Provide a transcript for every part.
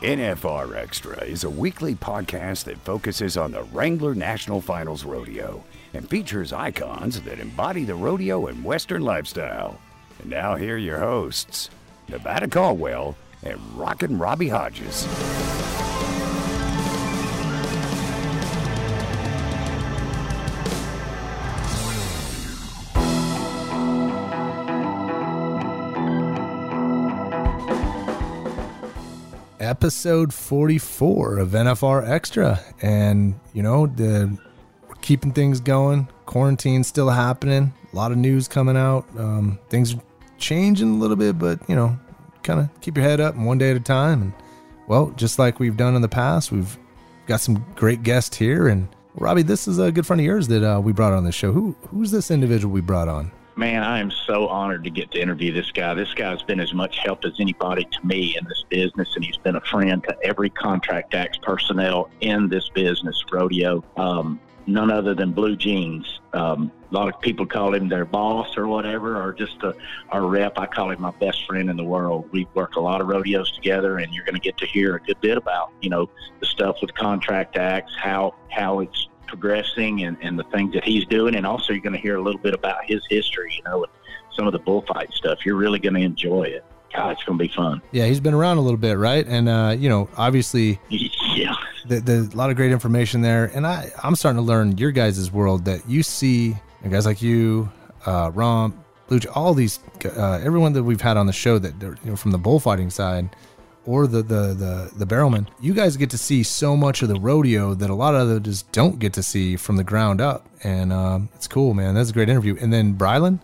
NFR Extra is a weekly podcast that focuses on the Wrangler National Finals Rodeo and features icons that embody the rodeo and Western lifestyle. And now, here are your hosts, Nevada Caldwell and Rockin' Robbie Hodges. Episode 44 of NFR Extra. And, you know, the, we're keeping things going. Quarantine's still happening. A lot of news coming out. Um, things are changing a little bit, but, you know, kind of keep your head up and one day at a time. And, well, just like we've done in the past, we've got some great guests here. And, Robbie, this is a good friend of yours that uh, we brought on the show. Who Who's this individual we brought on? Man, I am so honored to get to interview this guy. This guy's been as much help as anybody to me in this business, and he's been a friend to every contract acts personnel in this business, rodeo. Um, none other than Blue Jeans. Um, a lot of people call him their boss or whatever, or just a, our rep. I call him my best friend in the world. We work a lot of rodeos together, and you're going to get to hear a good bit about you know the stuff with contract acts, how how it's progressing and, and the things that he's doing. And also, you're going to hear a little bit about his history, you know, and some of the bullfight stuff. You're really going to enjoy it. God, it's going to be fun. Yeah, he's been around a little bit, right? And, uh, you know, obviously, yeah, there's a lot of great information there. And I, I'm starting to learn your guys' world that you see guys like you, uh, Romp, Luch, all these, uh, everyone that we've had on the show that, you know, from the bullfighting side, or the the the the barrelman, you guys get to see so much of the rodeo that a lot of others just don't get to see from the ground up, and um, it's cool, man. That's a great interview. And then Brylan,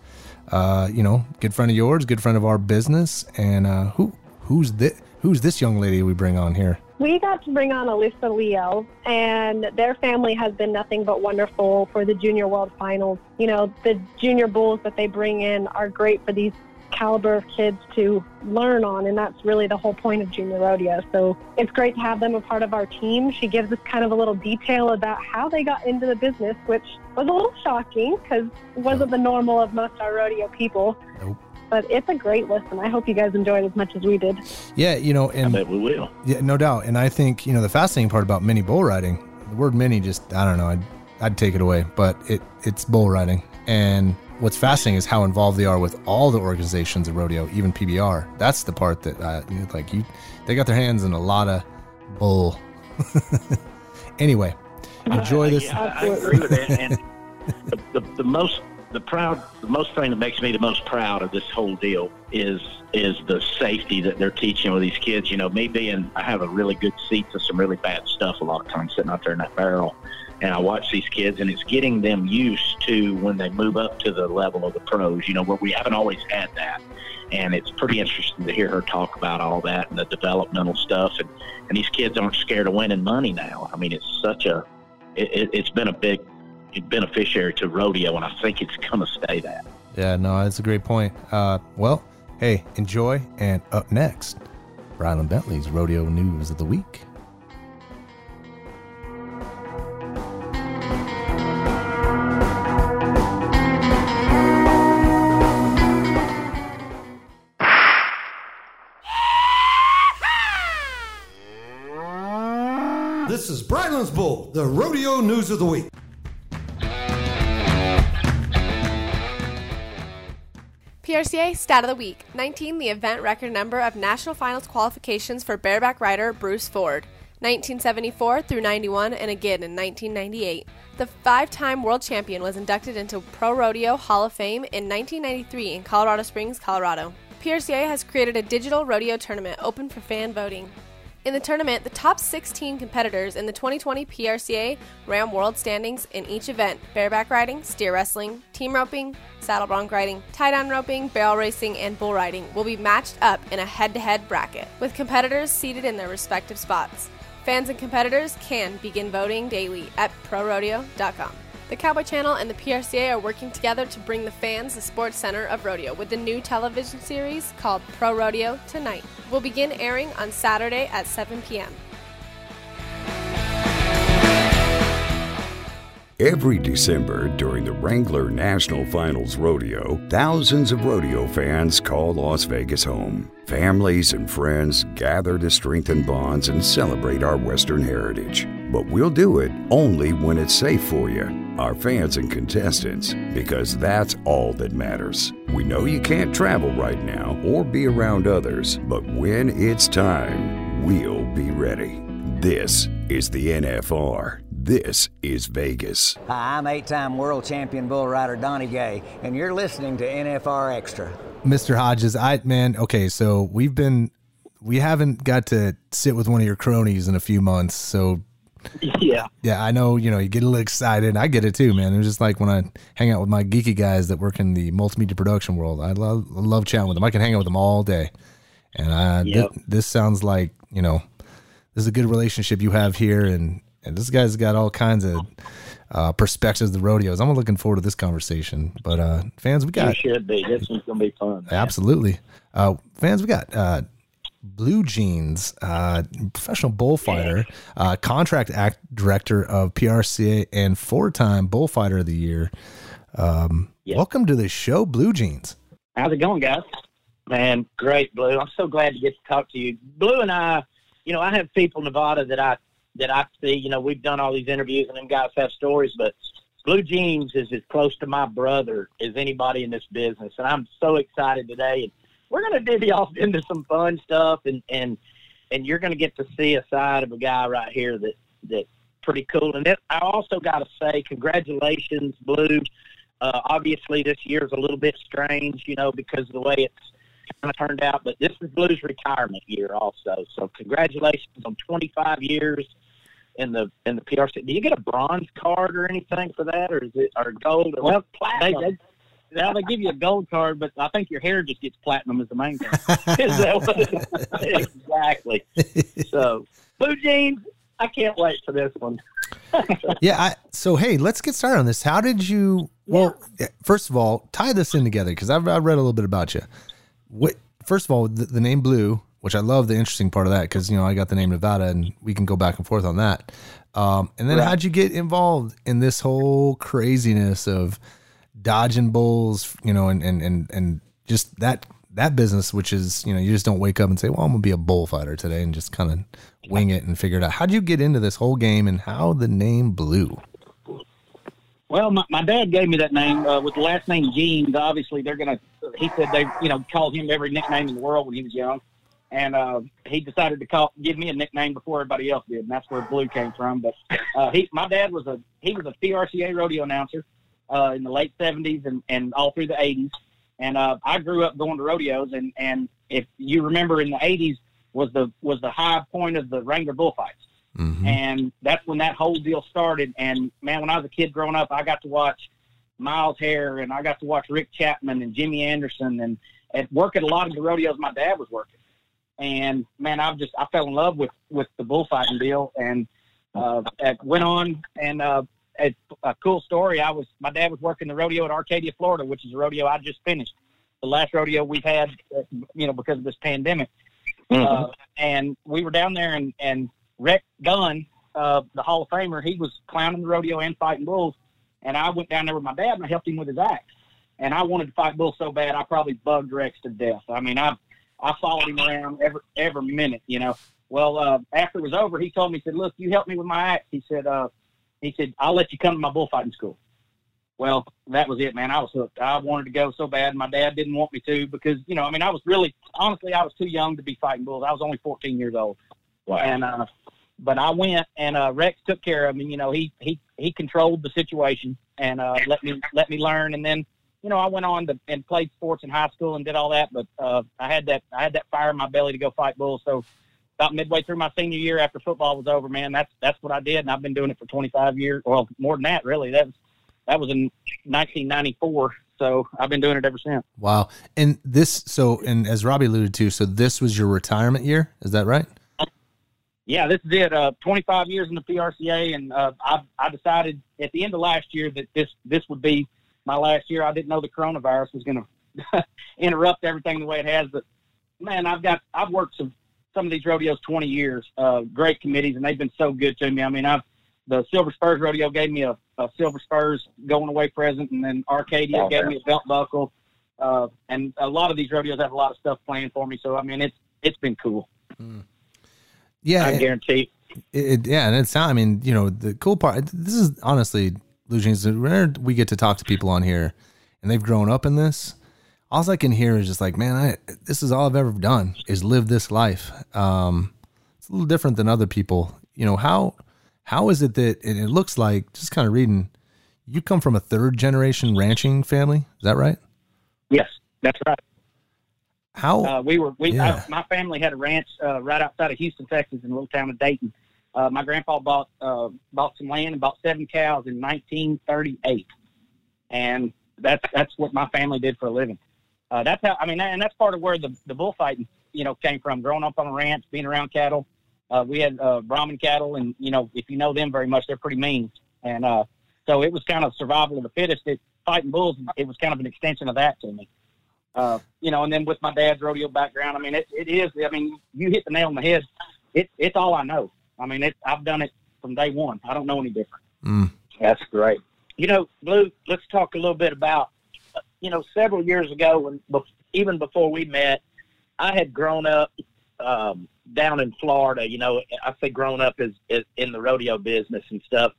uh, you know, good friend of yours, good friend of our business, and uh, who who's this who's this young lady we bring on here? We got to bring on Alyssa Leo, and their family has been nothing but wonderful for the Junior World Finals. You know, the junior bulls that they bring in are great for these caliber of kids to learn on, and that's really the whole point of junior rodeo. So it's great to have them a part of our team. She gives us kind of a little detail about how they got into the business, which was a little shocking because it wasn't the normal of most our rodeo people. Nope. But it's a great listen. I hope you guys enjoyed as much as we did. Yeah, you know, and I bet we will. Yeah, no doubt. And I think you know the fascinating part about mini bull riding. The word mini just I don't know. I'd I'd take it away, but it it's bull riding and what's fascinating is how involved they are with all the organizations of rodeo, even PBR. That's the part that uh, like you, they got their hands in a lot of bull. anyway, enjoy this. Yeah, I agree with that. And the, the, the most the proud the most thing that makes me the most proud of this whole deal is is the safety that they're teaching with these kids. You know, me being I have a really good seat to some really bad stuff a lot of times sitting out there in that barrel and I watch these kids, and it's getting them used to when they move up to the level of the pros. You know, where we haven't always had that, and it's pretty interesting to hear her talk about all that and the developmental stuff. And and these kids aren't scared of winning money now. I mean, it's such a it, has been a big beneficiary to rodeo, and I think it's going to stay that. Yeah, no, that's a great point. Uh, well, hey, enjoy. And up next, Brylan Bentley's rodeo news of the week. This is Brylan's Bull, the rodeo news of the week. PRCA Stat of the Week 19, the event record number of national finals qualifications for bareback rider Bruce Ford. 1974 through 91, and again in 1998. The five time world champion was inducted into Pro Rodeo Hall of Fame in 1993 in Colorado Springs, Colorado. PRCA has created a digital rodeo tournament open for fan voting. In the tournament, the top 16 competitors in the 2020 PRCA ran world standings in each event bareback riding, steer wrestling, team roping, saddle bronc riding, tie down roping, barrel racing, and bull riding will be matched up in a head to head bracket, with competitors seated in their respective spots. Fans and competitors can begin voting daily at prorodeo.com. The Cowboy Channel and the PRCA are working together to bring the fans the sports center of rodeo with the new television series called Pro Rodeo Tonight. Will begin airing on Saturday at 7 p.m. Every December during the Wrangler National Finals Rodeo, thousands of rodeo fans call Las Vegas home. Families and friends gather to strengthen bonds and celebrate our Western heritage. But we'll do it only when it's safe for you, our fans and contestants, because that's all that matters. We know you can't travel right now or be around others, but when it's time, we'll be ready. This is the NFR. This is Vegas. Hi, I'm eight time world champion bull rider Donnie Gay, and you're listening to NFR Extra. Mr. Hodges, I man, okay, so we've been we haven't got to sit with one of your cronies in a few months, so Yeah. yeah, I know, you know, you get a little excited. I get it too, man. It's just like when I hang out with my geeky guys that work in the multimedia production world. I love love chatting with them. I can hang out with them all day. And I Yep. this sounds like, you know, this is a good relationship you have here and and this guy's got all kinds of uh, perspectives of the rodeos. I'm looking forward to this conversation. But uh fans, we You got should be. This one's going to be fun. man. Absolutely. Uh, fans, we got uh, Blue Jeans, uh, professional bullfighter, uh, contract act director of PRCA, and four time bullfighter of the year. Um, Yeah. Welcome to the show, Blue Jeans. How's it going, guys? Man, great, Blue. I'm so glad to get to talk to you. Blue and I, you know, I have people in Nevada that I that I see. You know, we've done all these interviews, and them guys have stories, but Blue Jeans is as close to my brother as anybody in this business, and I'm so excited today. And we're going to divvy off into some fun stuff, and and and you're going to get to see a side of a guy right here that that pretty cool. And it, I also got to say, congratulations, Blue. Uh, obviously, this year is a little bit strange, you know, because of the way it's kind of turned out. But this is Blue's retirement year, also. So congratulations on 25 years in the in the PRC. Do you get a bronze card or anything for that, or is it or gold or Well, They, platinum? they, now they give you a gold card, but I think your hair just gets platinum as the main thing. Is that what it- exactly? So Blue Jeans, I can't wait for this one. yeah. I, so, hey, let's get started on this. How did you? Well, yeah, first of all, tie this in together because I've, I've read a little bit about you. What? First of all, the, the name Blue, which I love the interesting part of that because you know I got the name Nevada, and we can go back and forth on that. Um, and then Right. how'd you get involved in this whole craziness of dodging bulls, you know, and and and and just that that business, which is you know you just don't wake up and say, well, I'm gonna be a bullfighter today, and just kind of wing it and figure it out. How'd you get into this whole game, and how the name Blue? Well, my, my dad gave me that name uh, with the last name Jeans. Obviously, they're gonna. He said they, you know, called him every nickname in the world when he was young, and uh, he decided to call give me a nickname before everybody else did, and that's where Blue came from. But uh, he, my dad was a he was a PRCA rodeo announcer uh, in the late '70s and and all through the '80s, and uh, I grew up going to rodeos, and and if you remember in the '80s was the was the high point of the Wrangler bullfights Mm-hmm. and that's when that whole deal started. And man, when I was a kid growing up, I got to watch Miles Hare and I got to watch Rick Chapman and Jimmy Anderson and and work at a lot of the rodeos my dad was working. And man, I've just I fell in love with with the bullfighting deal and uh, went on and uh, a, a cool story. I was my dad was working the rodeo at Arcadia, Florida, which is a rodeo I just finished. The last rodeo we've had, uh, you know, because of this pandemic. Uh, and we were down there and and Rex Dunn, uh, the Hall of Famer, he was clowning the rodeo and fighting bulls. And I went down there with my dad and I helped him with his axe. And I wanted to fight bulls so bad I probably bugged Rex to death. I mean, I I followed him around every every minute, you know. Well, uh, after it was over, he told me, he said, "Look, you helped me with my act." He said, uh, "He said I'll let you come to my bullfighting school." Well, that was it, man. I was hooked. I wanted to go so bad. My dad didn't want me to because, you know, I mean, I was really, honestly, I was too young to be fighting bulls. I was only 14 years old. Wow. And uh, but I went and uh, Rex took care of me. You know, he he he controlled the situation and uh, let me let me learn. And then you know I went on to and played sports in high school and did all that. But uh, I had that I had that fire in my belly to go fight bulls. So about midway through my senior year after football was over, man, that's that's what I did, and I've been doing it for 25 years. Well, more than that, really. That was that was in 1994. So I've been doing it ever since. Wow. And this, so, and as Robbie alluded to, so this was your retirement year. Is that right? Yeah, this is it. Uh, 25 years in the PRCA, and uh, I, I decided at the end of last year that this this would be my last year. I didn't know the coronavirus was going to interrupt everything the way it has, but man, I've got I've worked some some of these rodeos 20 years. Uh, great committees, and they've been so good to me. I mean, I've the Silver Spurs Rodeo gave me a, a Silver Spurs going away present, and then Arcadia Oh, gave man. me a belt buckle. Uh, and a lot of these rodeos have a lot of stuff planned for me. So I mean, it's it's been cool. Yeah, I it- guarantee. It, it- yeah, and it's not. I mean, you know, the cool part. This is honestly, Lucian, is whenever we get to talk to people on here, and they've grown up in this. All I can hear is just like, man, I this is all I've ever done is live this life. Um, it's a little different than other people. You know how how is it that and it looks like just kind of reading, you come from a third generation ranching family. Is that right? Yes, that's right. How Uh, we were we Yeah. I, my family had a ranch uh, right outside of Houston, Texas, in a little town of Dayton. Uh, my grandpa bought uh, bought some land and bought seven cows in 1938, and that's that's what my family did for a living. Uh, that's how I mean, and that's part of where the the bullfighting you know came from. Growing up on a ranch, being around cattle, uh, we had uh, Brahman cattle, and you know if you know them very much, they're pretty mean, and uh, so it was kind of survival of the fittest. It, fighting bulls, it was kind of an extension of that to me uh, you know, and then with my dad's rodeo background, I mean, it, it is, I mean, you hit the nail on the head. It, it's all I know. I mean, it, I've done it from day one. I don't know any different. Mm. That's great. You know, Blue, let's talk a little bit about, you know, several years ago, when even before we met, I had grown up um, down in Florida. You know, I say grown up is, is in the rodeo business and stuff.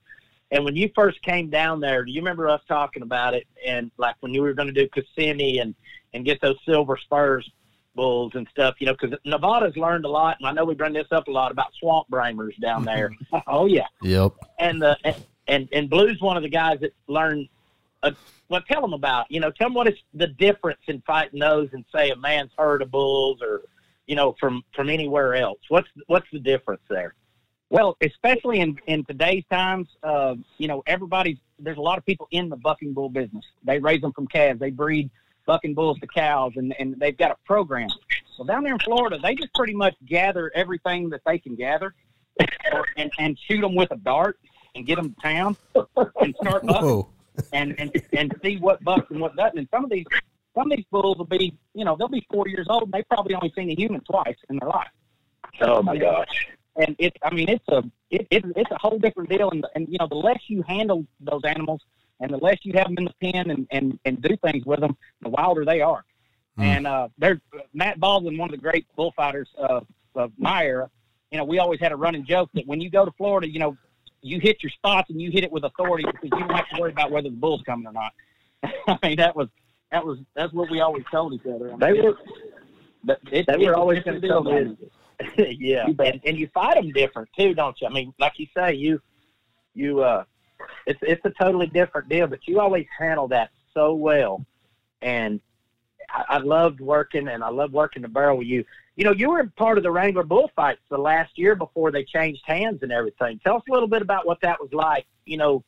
And when you first came down there, do you remember us talking about it? And like when you were going to do Kissimmee and and get those silver spurs bulls and stuff, you know, because Nevada's learned a lot, and I know we bring this up a lot about swamp bramers down there. oh yeah, Yep. and the and and Blue's one of the guys that learned. Uh, well, tell them about you know, tell them what is the difference in fighting those and say a man's herd of bulls or you know from from anywhere else. What's what's the difference there? Well, especially in in today's times, uh, you know, everybody's there's a lot of people in the bucking bull business. They raise them from calves. They breed bucking bulls to cows, and and they've got a program. Well, down there in Florida, they just pretty much gather everything that they can gather, and and shoot them with a dart and get them to town and start bucking. And and and see what bucks and what doesn't. And some of these some of these bulls will be, you know, they'll be 40 years old. and They probably only seen a human twice in their life. Oh my gosh. And it, I mean, it's a it, it it's a whole different deal. And and you know, the less you handle those animals, and the less you have them in the pen and and and do things with them, the wilder they are. Hmm. And uh, there's Matt Baldwin, one of the great bullfighters of, of my era. You know, we always had a running joke that when you go to Florida, you know, you hit your spots and you hit it with authority because you don't have to worry about whether the bull's coming or not. I mean, that was that was that's what we always told each other. I mean, They were but it, they were always going to tell me. yeah, and, and you fight them different too, don't you? I mean, like you say, you you uh, it's it's a totally different deal, but you always handle that so well, and I, I loved working, and I love working the barrel with you. You know, you were part of the Wrangler bullfights the last year before they changed hands and everything. Tell us a little bit about what that was like. You know,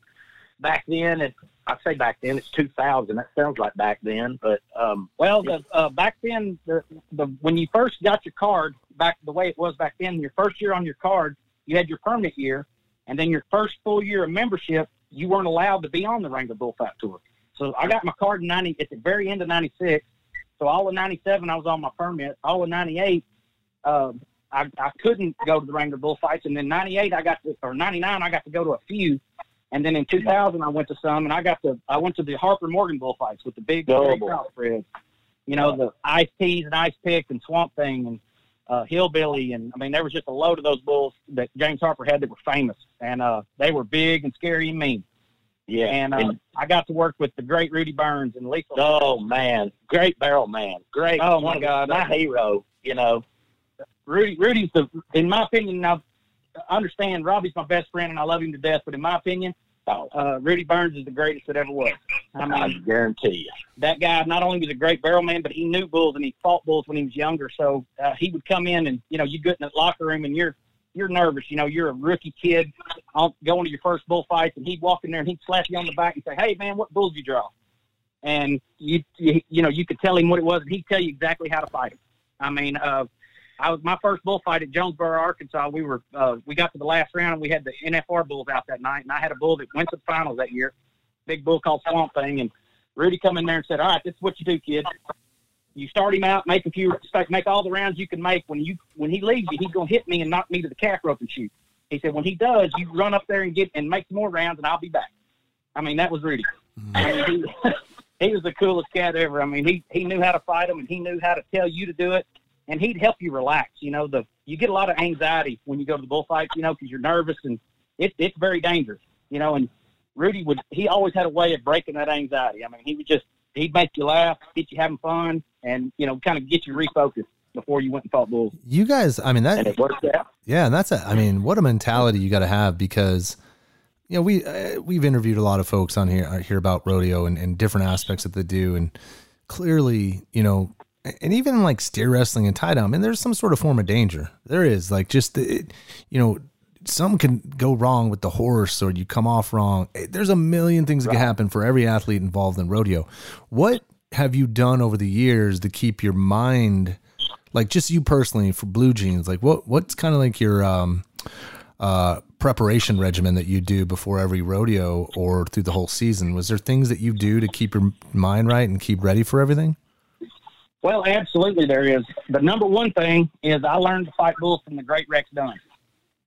back then, and I say back then, it's 2000. That sounds like back then, but um, Well, the, uh, back then, the, the when you first got your card, back the way it was back then, your first year on your card, you had your permit year, and then your first full year of membership, you weren't allowed to be on the Wrangler Bullfight Tour. So I got my card in ninety at the very end of '96. So all of '97, I was on my permit. All of '98, uh, I, I couldn't go to the Wrangler Bullfights, and then '98, I got to, or '99, I got to go to a few. And then in 2000, I went to some, and I got to I went to the Harper Morgan bullfights with the big Oh, big You know the ice tees and ice pick and swamp thing and uh, hillbilly, and I mean there was just a load of those bulls that James Harper had that were famous, and uh, they were big and scary and mean. Yeah, And, uh, I got to work with the great Rudy Burns and Lisa. Oh man, great barrel man, great. Oh, my God. my hero. You know, Rudy, Rudy's the, in my opinion, I understand Robbie's my best friend and I love him to death, but in my opinion, uh, Rudy Burns is the greatest that ever was. I mean, I guarantee you. that guy not only was a great barrel man, but he knew bulls and he fought bulls when he was younger. So uh, he would come in and you know you get in that locker room and you're you're nervous. You know you're a rookie kid on, going to your first bullfights, and he'd walk in there and he'd slap you on the back and say, "Hey man, what bulls you draw?" And you you, you know you could tell him what it was, and he'd tell you exactly how to fight him. I mean, uh, I was my first bullfight at Jonesboro, Arkansas. We were uh, we got to the last round and we had the NFR bulls out that night, and I had a bull that went to the finals that year, big bull called Swamp Thing, and Rudy come in there and said, "All right, this is what you do, kid. You start him out, make a few, make all the rounds you can make. When you when he leaves you, he's gonna hit me and knock me to the calf rope and shoot." He said, when he does, you run up there and get and make some more rounds, and I'll be back. I mean, that was Rudy. Mm. I mean, he, he was the coolest cat ever. I mean, he he knew how to fight him, and he knew how to tell you to do it, and he'd help you relax. You know, the you get a lot of anxiety when you go to the bullfights, you know, because you're nervous and it, it's very dangerous. You know, and Rudy would he always had a way of breaking that anxiety. I mean, he would just he'd make you laugh, get you having fun, and you know, kind of get you refocused before you went and fought bulls. You guys, I mean that And it worked out. Yeah, and that's a, I mean, what a mentality you got to have because, you know, we uh, we've interviewed a lot of folks on here uh, here about rodeo and, and different aspects that they do, and clearly, you know, and even like steer wrestling and tie down, I mean, there's some sort of form of danger. There is like just the, it, you know, some can go wrong with the horse or you come off wrong. There's a million things that can happen for every athlete involved in rodeo. What have you done over the years to keep your mind? like just you personally for blue jeans like what what's kind of like your um uh preparation regimen that you do before every rodeo or through the whole season was there things that you do to keep your mind right and keep ready for everything Well, absolutely there is. The number one thing is I learned to fight bulls from the great Rex Dunn.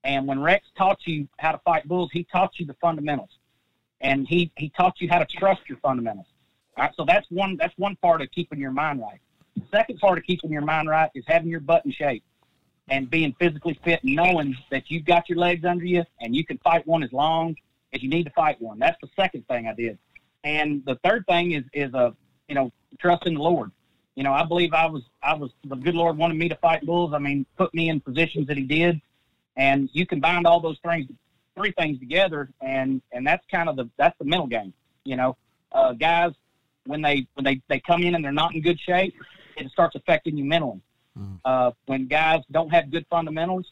And when Rex taught you how to fight bulls, he taught you the fundamentals. And he, he taught you how to trust your fundamentals. So that's one that's one part of keeping your mind right. The second part of keeping your mind right is having your butt in shape and being physically fit and knowing that you've got your legs under you and you can fight one as long as you need to fight one. That's the second thing I did. And the third thing is is a you know trusting the Lord. You know, I believe I was I was the good Lord wanted me to fight bulls. I mean, put me in positions that He did, and you combine all those things, three things together, and and that's kind of the that's the mental game. You know, uh, guys when they when they they come in and they're not in good shape, it starts affecting you mentally. Uh, when guys don't have good fundamentals,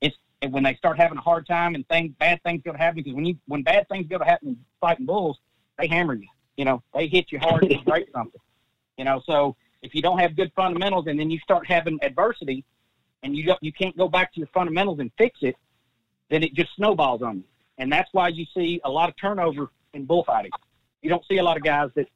it's and when they start having a hard time and things bad things go to happen because when you when bad things go to happen fighting bulls, they hammer you. You know, they hit you hard and break something. You know, so if you don't have good fundamentals and then you start having adversity and you don't, you can't go back to your fundamentals and fix it, then it just snowballs on you. And that's why you see a lot of turnover in bullfighting. You don't see a lot of guys that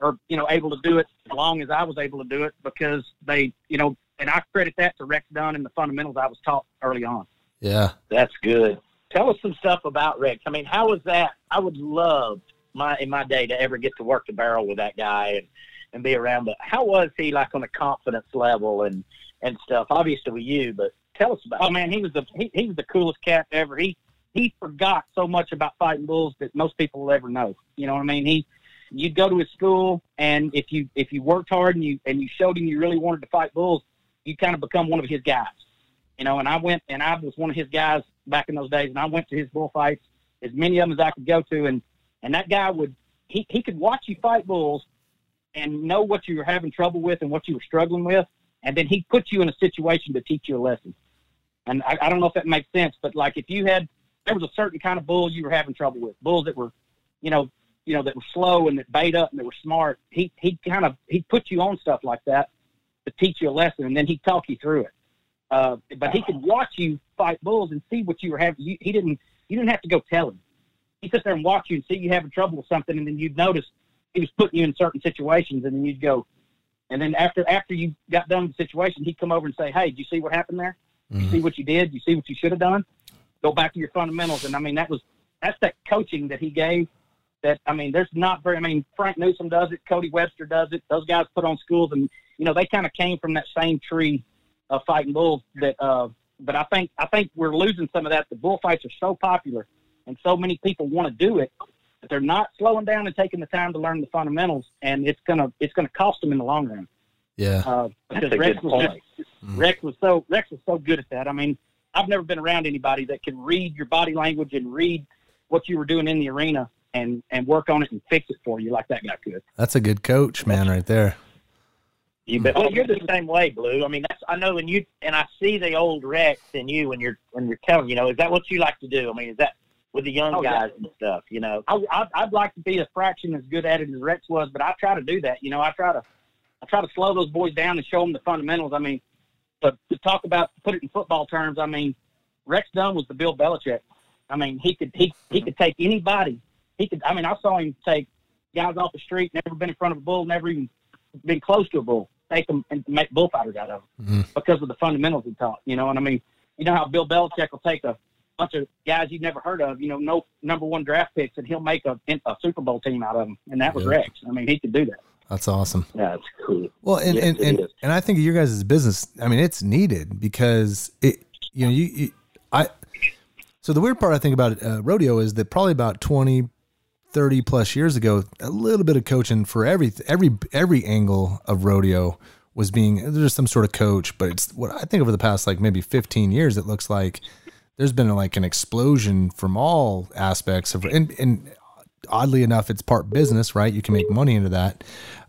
are, you know, able to do it as long as I was able to do it because they, you know, and I credit that to Rex Dunn and the fundamentals I was taught early on. yeah That's good. Tell us some stuff about Rex. I mean, how was that? I would love my in my day to ever get to work the barrel with that guy and and be around. But how was he like on a confidence level and and stuff? Obviously with you, but tell us about. Oh man, he was the he, he was the coolest cat ever. He he forgot so much about fighting bulls that most people will ever know. You know what I mean? He you'd go to his school and if you if you worked hard and you and you showed him you really wanted to fight bulls, you kind of become one of his guys. You know, and I went and I was one of his guys back in those days and I went to his bullfights, as many of them as I could go to and and that guy would he, he could watch you fight bulls and know what you were having trouble with and what you were struggling with and then he put you in a situation to teach you a lesson. And I, I don't know if that makes sense, but like if you had there was a certain kind of bull you were having trouble with, bulls that were, you know, you know, that were slow and that bait up and that were smart. He he kind of he'd put you on stuff like that to teach you a lesson, and then he'd talk you through it. Uh, but he could watch you fight bulls and see what you were having. You, he didn't you didn't have to go tell him. He sit there and watch you and see you having trouble with something, and then you'd notice he was putting you in certain situations, and then you'd go. And then after after you got done with the situation, he'd come over and say, "Hey, did you see what happened there? You see what you did? You see what you should have done? Go back to your fundamentals." And I mean, that was that's that coaching that he gave. That I mean, there's not very. I mean, Frank Newsom does it. Cody Webster does it. Those guys put on schools, and you know they kind of came from that same tree of fighting bulls. That, uh, but I think I think we're losing some of that. The bullfights are so popular, and so many people want to do it that they're not slowing down and taking the time to learn the fundamentals, and it's gonna it's gonna cost them in the long run. yeah Uh, because Rex good was point. Rex was so Rex was so good at that. I mean, I've never been around anybody that can read your body language and read what you were doing in the arena and and work on it and fix it for you like that guy could. that's a good coach man right there You bet. Well, you're the same way, Blue. I mean, that's I know, and you and I see the old Rex in you when you're when you're telling. You know, is that what you like to do? I mean, is that with the young Oh, yeah. guys and stuff? You know, I, I I'd like to be a fraction as good at it as Rex was, but I try to do that. You know, I try to I try to slow those boys down and show them the fundamentals. I mean, but to talk about put it in football terms, I mean, Rex Dunn was the Bill Belichick. I mean, he could he he could take anybody. He could. I mean, I saw him take guys off the street, never been in front of a bull, never even been close to a bull, take them and make bullfighters out of them Mhm. because of the fundamentals he taught. You know, and I mean, you know how Bill Belichick will take a bunch of guys you've never heard of, you know, no number one draft picks, and he'll make a, a Super Bowl team out of them. And that was Yeah. Rex. I mean, he could do that. That's awesome. Yeah, it's cool. Well, and Yes, and, and, and I think your guys' business, I mean, it's needed because it, you know, you, you I, so the weird part I think about uh, rodeo is that probably about 20, 30 plus years ago, a little bit of coaching for every, every, every angle of rodeo was being, there's some sort of coach, but it's what I think over the past like maybe 15 years, it looks like there's been like an explosion from all aspects of, and, and oddly enough, it's part business, right? You can make money into that.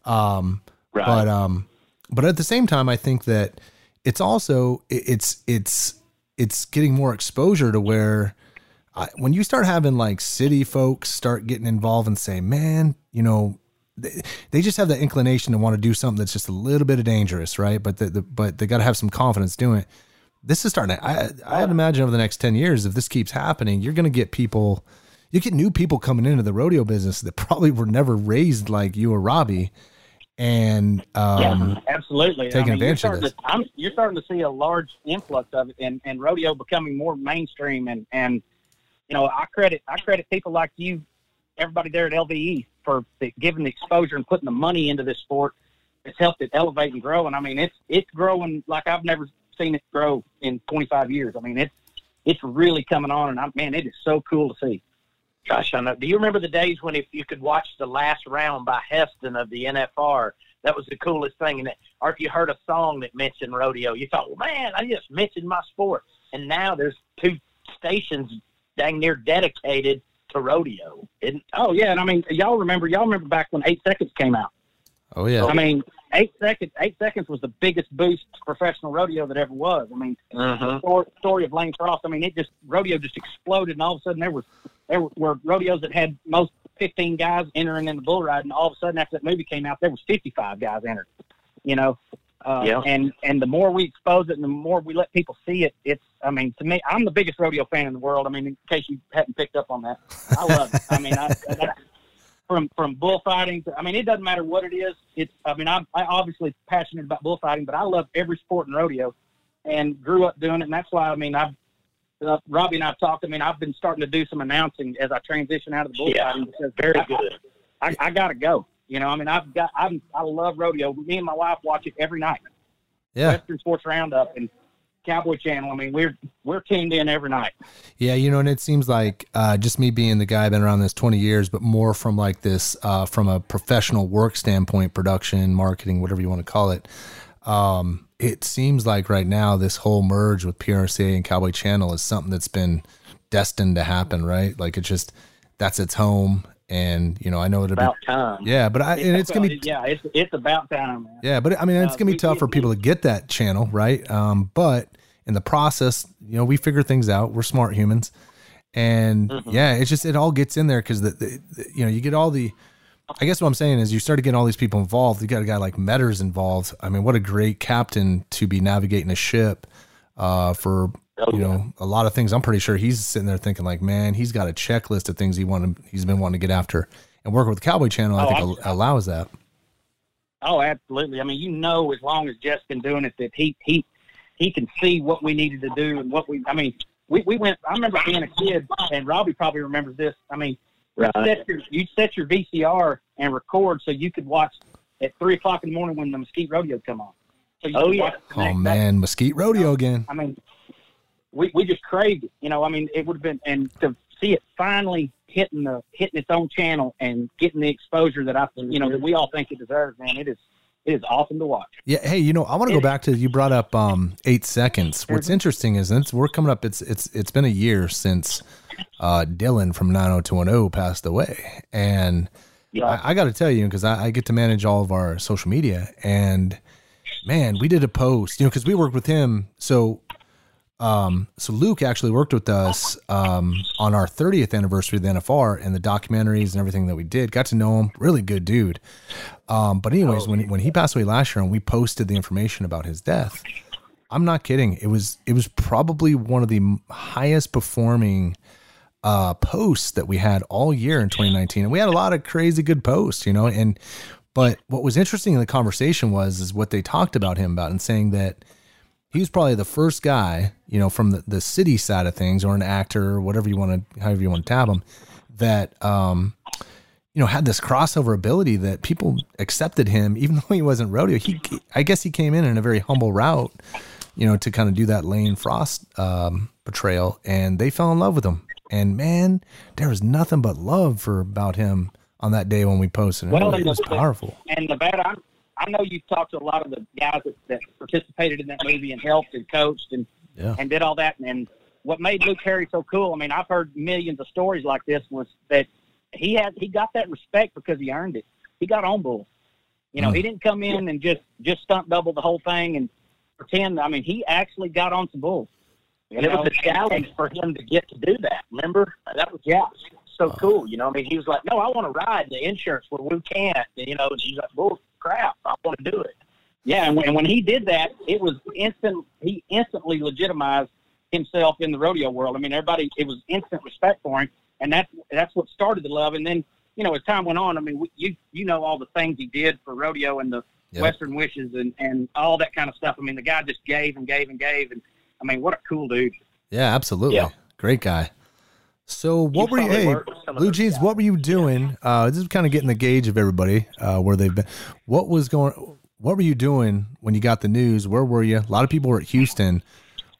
Um, Right. but um, but at the same time, I think that it's also it- it's it's it's getting more exposure to where I, when you start having like city folks start getting involved and say, man, you know. They, they just have that inclination to want to do something that's just a little bit of dangerous, right? But the, the but they got to have some confidence doing it. This is starting. To, I I'd imagine over the next ten years, if this keeps happening, you're going to get people. You get new people coming into the rodeo business that probably were never raised like you or Robbie, and um, yeah, absolutely. taking I mean, you're advantage of starting this. To, I'm, you're starting to see a large influx of it, and, and rodeo becoming more mainstream. And and you know, I credit I credit people like you, everybody there at LVE for the, giving the exposure and putting the money into this sport. It's helped it elevate and grow. And I mean, it's it's growing like I've never seen it grow in 25 years. I mean, it's it's really coming on, and I, man, it is so cool to see. Gosh, I know. Do you remember the days when if you could watch the last round by Heston of the NFR, that was the coolest thing? And or if you heard a song that mentioned rodeo, you thought, well, man, I just mentioned my sport. And now there's two stations dang near dedicated to rodeo. Isn't, Oh yeah, and I mean, y'all remember y'all remember back when Eight Seconds came out. oh yeah, I mean, eight seconds. Eight seconds was the biggest boost to professional rodeo that ever was. I mean, the uh-huh. story, story of Lane Frost. I mean, it just rodeo just exploded, and all of a sudden there was there were, were rodeos that had most fifteen guys entering in the bull ride, and all of a sudden after that movie came out, there was fifty five guys entered. You know. Uh, Yeah. And and the more we expose it, and the more we let people see it, it's. I mean, to me, I'm the biggest rodeo fan in the world. I mean, in case you hadn't picked up on that, I love it. I mean, I, I from from bullfighting to I mean it doesn't matter what it is. It's I mean I'm I obviously passionate about bullfighting, but I love every sport in rodeo, and grew up doing it, and that's why I mean I've uh, Robbie and I've talked. I mean I've been starting to do some announcing as I transition out of the bullfighting because very I- good. I, I gotta go. You know I mean I've got I'm, I love rodeo. Me and my wife watch it every night. yeah, Western Sports Roundup and Cowboy Channel. I mean we're we're tuned in every night. yeah. You know, and it seems like uh, just me being the guy I've been around this twenty years, but more from like this uh, from a professional work standpoint, production, marketing, whatever you want to call it. Um, it seems like right now this whole merge with PRCA and Cowboy Channel is something that's been destined to happen, right? Like it just that's its home, and you know, I know it'll be About time. yeah, but I and it's gonna be yeah it's it's about time. Man. Yeah, but I mean, it's Uh, gonna be tough for people to get that channel, right? Um, but in the process, you know, we figure things out. We're smart humans, and yeah, it's just it all gets in there because the, the, the you know you get all the. I guess what I'm saying is you start to get all these people involved. You got a guy like Medders involved. I mean, what a great captain to be navigating a ship uh, for you know a lot of things. I'm pretty sure he's sitting there thinking like, man, he's got a checklist of things he wanted. He's been wanting to get after, and working with Cowboy Channel, I Oh, think I'm- allows that. Oh, absolutely. I mean, you know, as long as Jeff's been doing it, that he he he can see what we needed to do and what we. I mean, we we went. I remember being a kid, and Robbie probably remembers this. I mean, Right. set your, you'd set your VCR and record so you could watch at three o'clock in the morning when the Mesquite Rodeo come on. So Oh, yeah. Oh next day. man, Mesquite Rodeo again. I mean, we we just craved it. You know, I mean, it would have been and to see it finally hitting the hitting its own channel and getting the exposure that I you know that we all think it deserves. Man, it is it is awesome to watch. Yeah. Hey, you know, I want to go back to you brought up um eight seconds. What's interesting is it's we're coming up. It's it's it's been a year since uh Dylan from 90210 passed away, and Yeah. I, I got to tell you because I, I get to manage all of our social media, and man, we did a post, you know, because we worked with him. So, um, so Luke actually worked with us um, on our 30th anniversary of the NFR and the documentaries and everything that we did. Got to know him, really good dude. Um, but anyways, when when he passed away last year, and we posted the information about his death, I'm not kidding. It was it was probably one of the highest performing uh posts that we had all year in 2019 and we had a lot of crazy good posts you know and but what was interesting in the conversation was is what they talked about him about and saying that he was probably the first guy, you know, from the, the city side of things, or an actor, or whatever you want to, however you want to tab him, that um, you know, had this crossover ability that people accepted him, even though he wasn't rodeo. He, I guess, he came in in a very humble route, you know, to kind of do that Lane Frost um, portrayal, and they fell in love with him. And man, there was nothing but love for about him on that day when we posted. It, Well, it and was the- powerful. And Nevada, I, I know you've talked to a lot of the guys that, that participated in that movie and helped and coached and Yeah. and did all that. And what made Luke Perry so cool? I mean, I've heard millions of stories like this. Was that he had he got that respect because he earned it. He got on bull. You know, Mm. he didn't come in and just just stunt double the whole thing and pretend. I mean, he actually got on some bulls. And it was a challenge for him to get to do that. Remember? That was yeah, so cool. You know, I mean, he was like, "No, I want to ride the insurance where we can't." And, you know, and he's like, "Bull crap, I want to do it." Yeah, and when, and when he did that, it was instant. He instantly legitimized himself in the rodeo world. I mean, everybody, it was instant respect for him, and that's that's what started the love. And then, you know, as time went on, I mean, we, you you know all the things he did for rodeo and the Yep. Western Wishes and and all that kind of stuff. I mean, the guy just gave and gave and gave, and I mean, what a cool dude. Yeah, absolutely. Yeah. Great guy. So what were you? Hey, worked with some of Blue Jeans. What were you doing? Uh, this is kind of getting the gauge of everybody uh, where they've been. What was going? What were you doing when you got the news? Where were you? A lot of people were at Houston.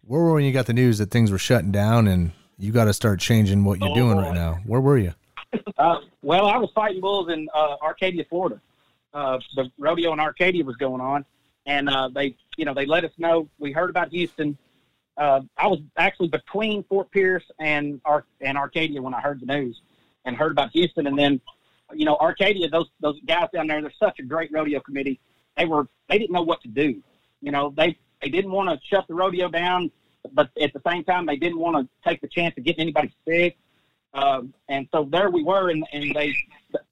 Where were you when you got the news that things were shutting down and you got to start changing what you're Oh, doing boy. right now? Where were you? Uh, well, I was fighting bulls in uh, Arcadia, Florida. Uh, the rodeo in Arcadia was going on, and uh, they, you know, they let us know. We heard about Houston. Uh, I was actually between Fort Pierce and Ar- and Arcadia when I heard the news, and heard about Houston. And then, you know, Arcadia, those those guys down there, they're such a great rodeo committee. They were they didn't know what to do. You know, they they didn't want to shut the rodeo down, but at the same time, they didn't want to take the chance of getting anybody sick. Um, and so there we were, and, and they,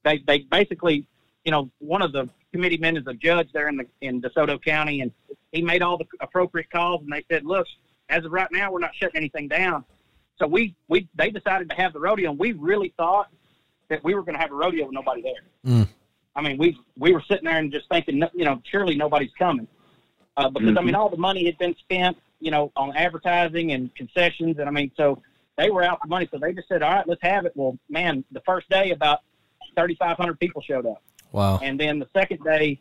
they, they basically, you know, one of the committee men is a judge there in the in DeSoto County, and he made all the appropriate calls, and they said, look, as of right now, we're not shutting anything down. So we, we, they decided to have the rodeo, and we really thought that we were going to have a rodeo with nobody there. Mm. I mean, we, we were sitting there and just thinking, you know, surely nobody's coming, uh, because I mean, all the money had been spent, you know, on advertising and concessions, and I mean, so they were out for money, so they just said, all right, let's have it. Well, man, the first day about 3,500 people showed up. Wow. And then the second day,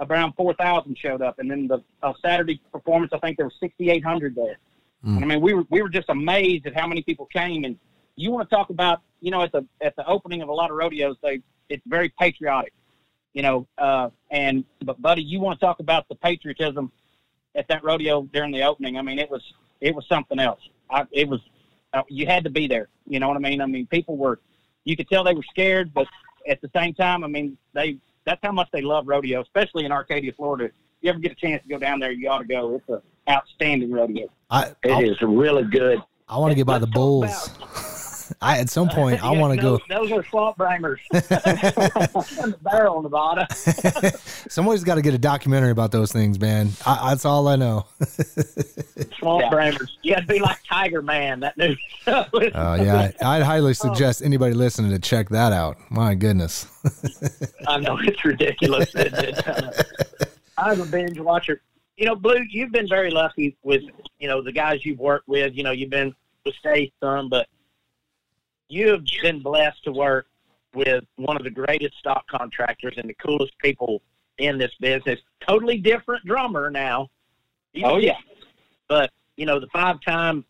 around 4,000 showed up. And then the uh, Saturday performance, I think there were 6,800 there. Mm. And I mean, we were we were just amazed at how many people came. And you want to talk about, you know, at the at the opening of a lot of rodeos, they it's very patriotic, you know. Uh, and but buddy, you want to talk about the patriotism at that rodeo during the opening? I mean, it was it was something else. I, it was uh, you had to be there. You know what I mean? I mean, people were you could tell they were scared, but at the same time, I mean, they that's how much they love rodeo, especially in Arcadia, Florida. If you ever get a chance to go down there, you ought to go. It's a outstanding rodeo. I It is really good. I want to get by the Let's bulls. I at some point I want to go. Those, those are swamp bangers. in the barrel, Nevada. Somebody's got to get a documentary about those things, man. I, that's all I know. Swamp Yeah. bangers. You got to be like Tiger Man. That new show. Oh yeah, I'd highly oh. suggest anybody listening to check that out. My goodness. I know it's ridiculous. isn't it? I'm a binge watcher. You know, Blue, you've been very lucky with you know the guys you've worked with. You know, you've been with Stay some, but you have been blessed to work with one of the greatest stock contractors and the coolest people in this business. Totally different drummer now. Oh yeah, but you know the five-time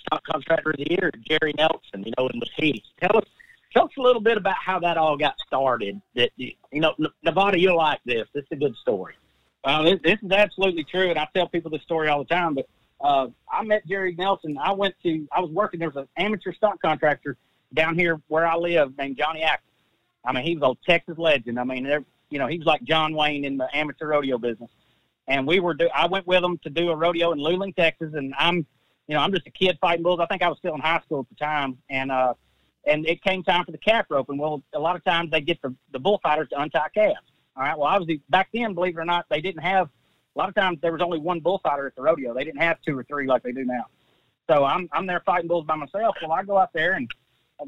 stock contractor of the year, Jerry Nelson. You know, and was he? Tell us, tell us a little bit about how that all got started. That you know, Nevada, you'll like this. This is a good story. Well, this, this is absolutely true, and I tell people this story all the time. But uh, I met Jerry Nelson. I went to, I was working. There was an amateur stock contractor down here where I live named Johnny Acker. I mean, he was a Texas legend. I mean, there, you know, he was like John Wayne in the amateur rodeo business. And we were, do, I went with him to do a rodeo in Luling, Texas, and I'm, you know, I'm just a kid fighting bulls. I think I was still in high school at the time, and uh, and it came time for the calf rope. And well, a lot of times they get the the bullfighters to untie calves. All right. Well, obviously back then, believe it or not, they didn't have. A lot of times there was only one bullfighter at the rodeo. They didn't have two or three like they do now. So I'm I'm there fighting bulls by myself. Well, I go out there and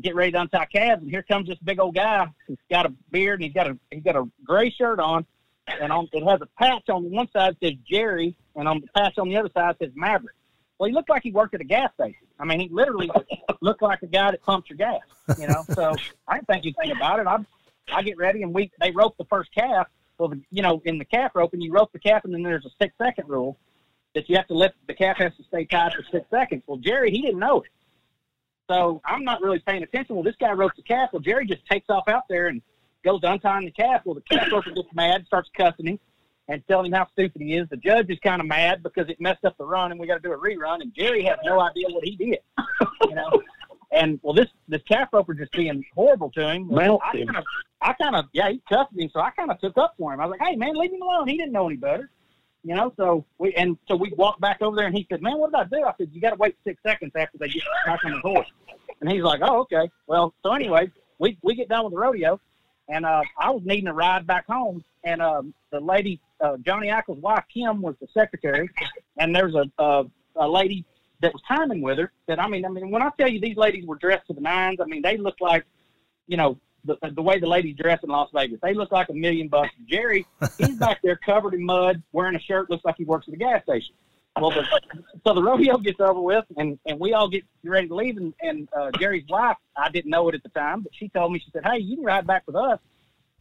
get ready to untie calves, and here comes this big old guy. He's got a beard and he's got a he's got a gray shirt on, and on it has a patch on one side that says Jerry, and on the patch on the other side says Maverick. Well, he looked like he worked at a gas station. I mean, he literally looked like a guy that pumps your gas. You know, so I didn't think anything about it. I I get ready and we they rope the first calf. Well, you know, in the calf roping, you rope the calf, and then there's a six second rule that you have to let the calf has to stay tied for six seconds. Well, Jerry, he didn't know it. So I'm not really paying attention. Well, this guy ropes the calf. Well, Jerry just takes off out there and goes to untying the calf. Well, the calf roper gets mad, starts cussing him and telling him how stupid he is. The judge is kind of mad because it messed up the run and we got to do a rerun. And Jerry has no idea what he did, you know. And well, this this calf roper just being horrible to him. Well, I kind of, I kind of, yeah, he cussed me, so I kind of took up for him. I was like, hey, man, leave him alone. He didn't know any better, you know. So we and so we walked back over there, and he said, man, what did I do? I said, you got to wait six seconds after they get back on the horse. And he's like, oh, okay. Well, so anyway, we we get done with the rodeo, and uh, I was needing a ride back home, and um, the lady, uh, Johnny Ackles' wife, Kim, was the secretary, and there's a, a a lady that was timing with her. That I mean, I mean, when I tell you these ladies were dressed to the nines, I mean they look like, you know, the the way the ladies dress in Las Vegas. They look like a million bucks. Jerry, he's back there covered in mud, wearing a shirt, looks like he works at a gas station. Well, the, so the rodeo gets over with, and and we all get ready to leave. And, and uh, Jerry's wife, I didn't know it at the time, but she told me, she said, "Hey, you can ride back with us."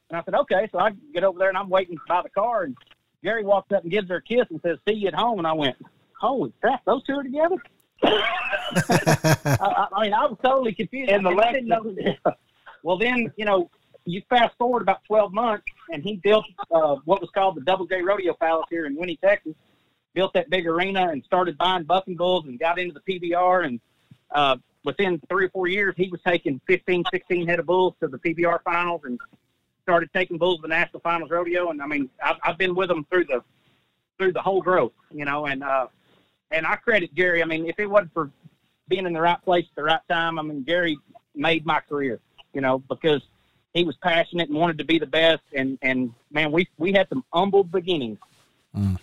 And I said, "Okay." So I get over there, and I'm waiting by the car, and Jerry walks up and gives her a kiss and says, "See you at home." And I went, "Holy crap, those two are together." I, I mean, I was totally confused. And the I left- didn't know. well, then you know, you fast forward about 12 months, and he built uh, what was called the Double J Rodeo Palace here in Winnie, Texas. Built that big arena and started buying bucking bulls and got into the PBR. And uh, within three or four years, he was taking 15, 16 head of bulls to the PBR finals and started taking bulls to the national finals rodeo. And I mean, I've, I've been with him through the through the whole growth, you know. And uh, and I credit Gary. I mean, if it wasn't for being in the right place at the right time, I mean, Gary made my career, you know, because he was passionate and wanted to be the best. And, and man, we, we had some humble beginnings.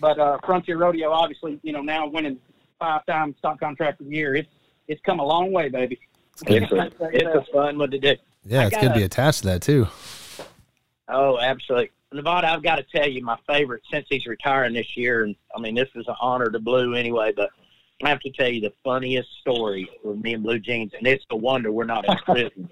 But uh, Frontier Rodeo, obviously, you know, now winning five times stock contract of the year, it's it's come a long way, baby. It's a, it's a fun one to do. Yeah, I it's good gotta- be attached to that too. Oh, absolutely. Nevada, I've got to tell you, my favorite since he's retiring this year, and I mean, this is an honor to Blue anyway, but I have to tell you the funniest story with me and Blue Jeans, and it's a wonder we're not in prison.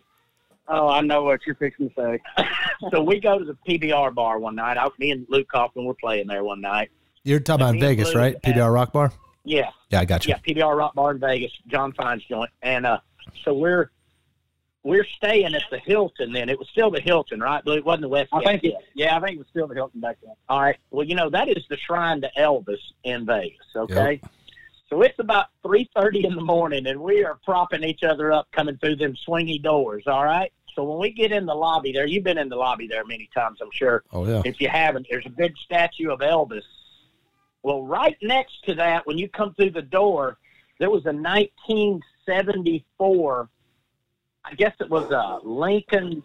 Oh, I know what you're fixing to say. so we go to the PBR bar one night. I, me and Luke Kaufman were playing there one night. You're talking about in me and Vegas, Blue right? had- PBR Rock Bar. Yeah, Yeah, I got you. yeah, PBR Rock Bar in Vegas, John Fine's joint, and uh, so we're we're staying at the Hilton. Then it was still the Hilton, right? But it wasn't the West. I think it, yeah, I think it was still the Hilton back then. All right. Well, you know that is the shrine to Elvis in Vegas. Okay. So it's about three thirty in the morning, and we are propping each other up coming through them swingy doors. All right. So when we get in the lobby there, you've been in the lobby there many times, I'm sure. Oh yeah. If you haven't, there's a big statue of Elvis. Well, right next to that, when you come through the door, there was a 1974. I guess it was a Lincoln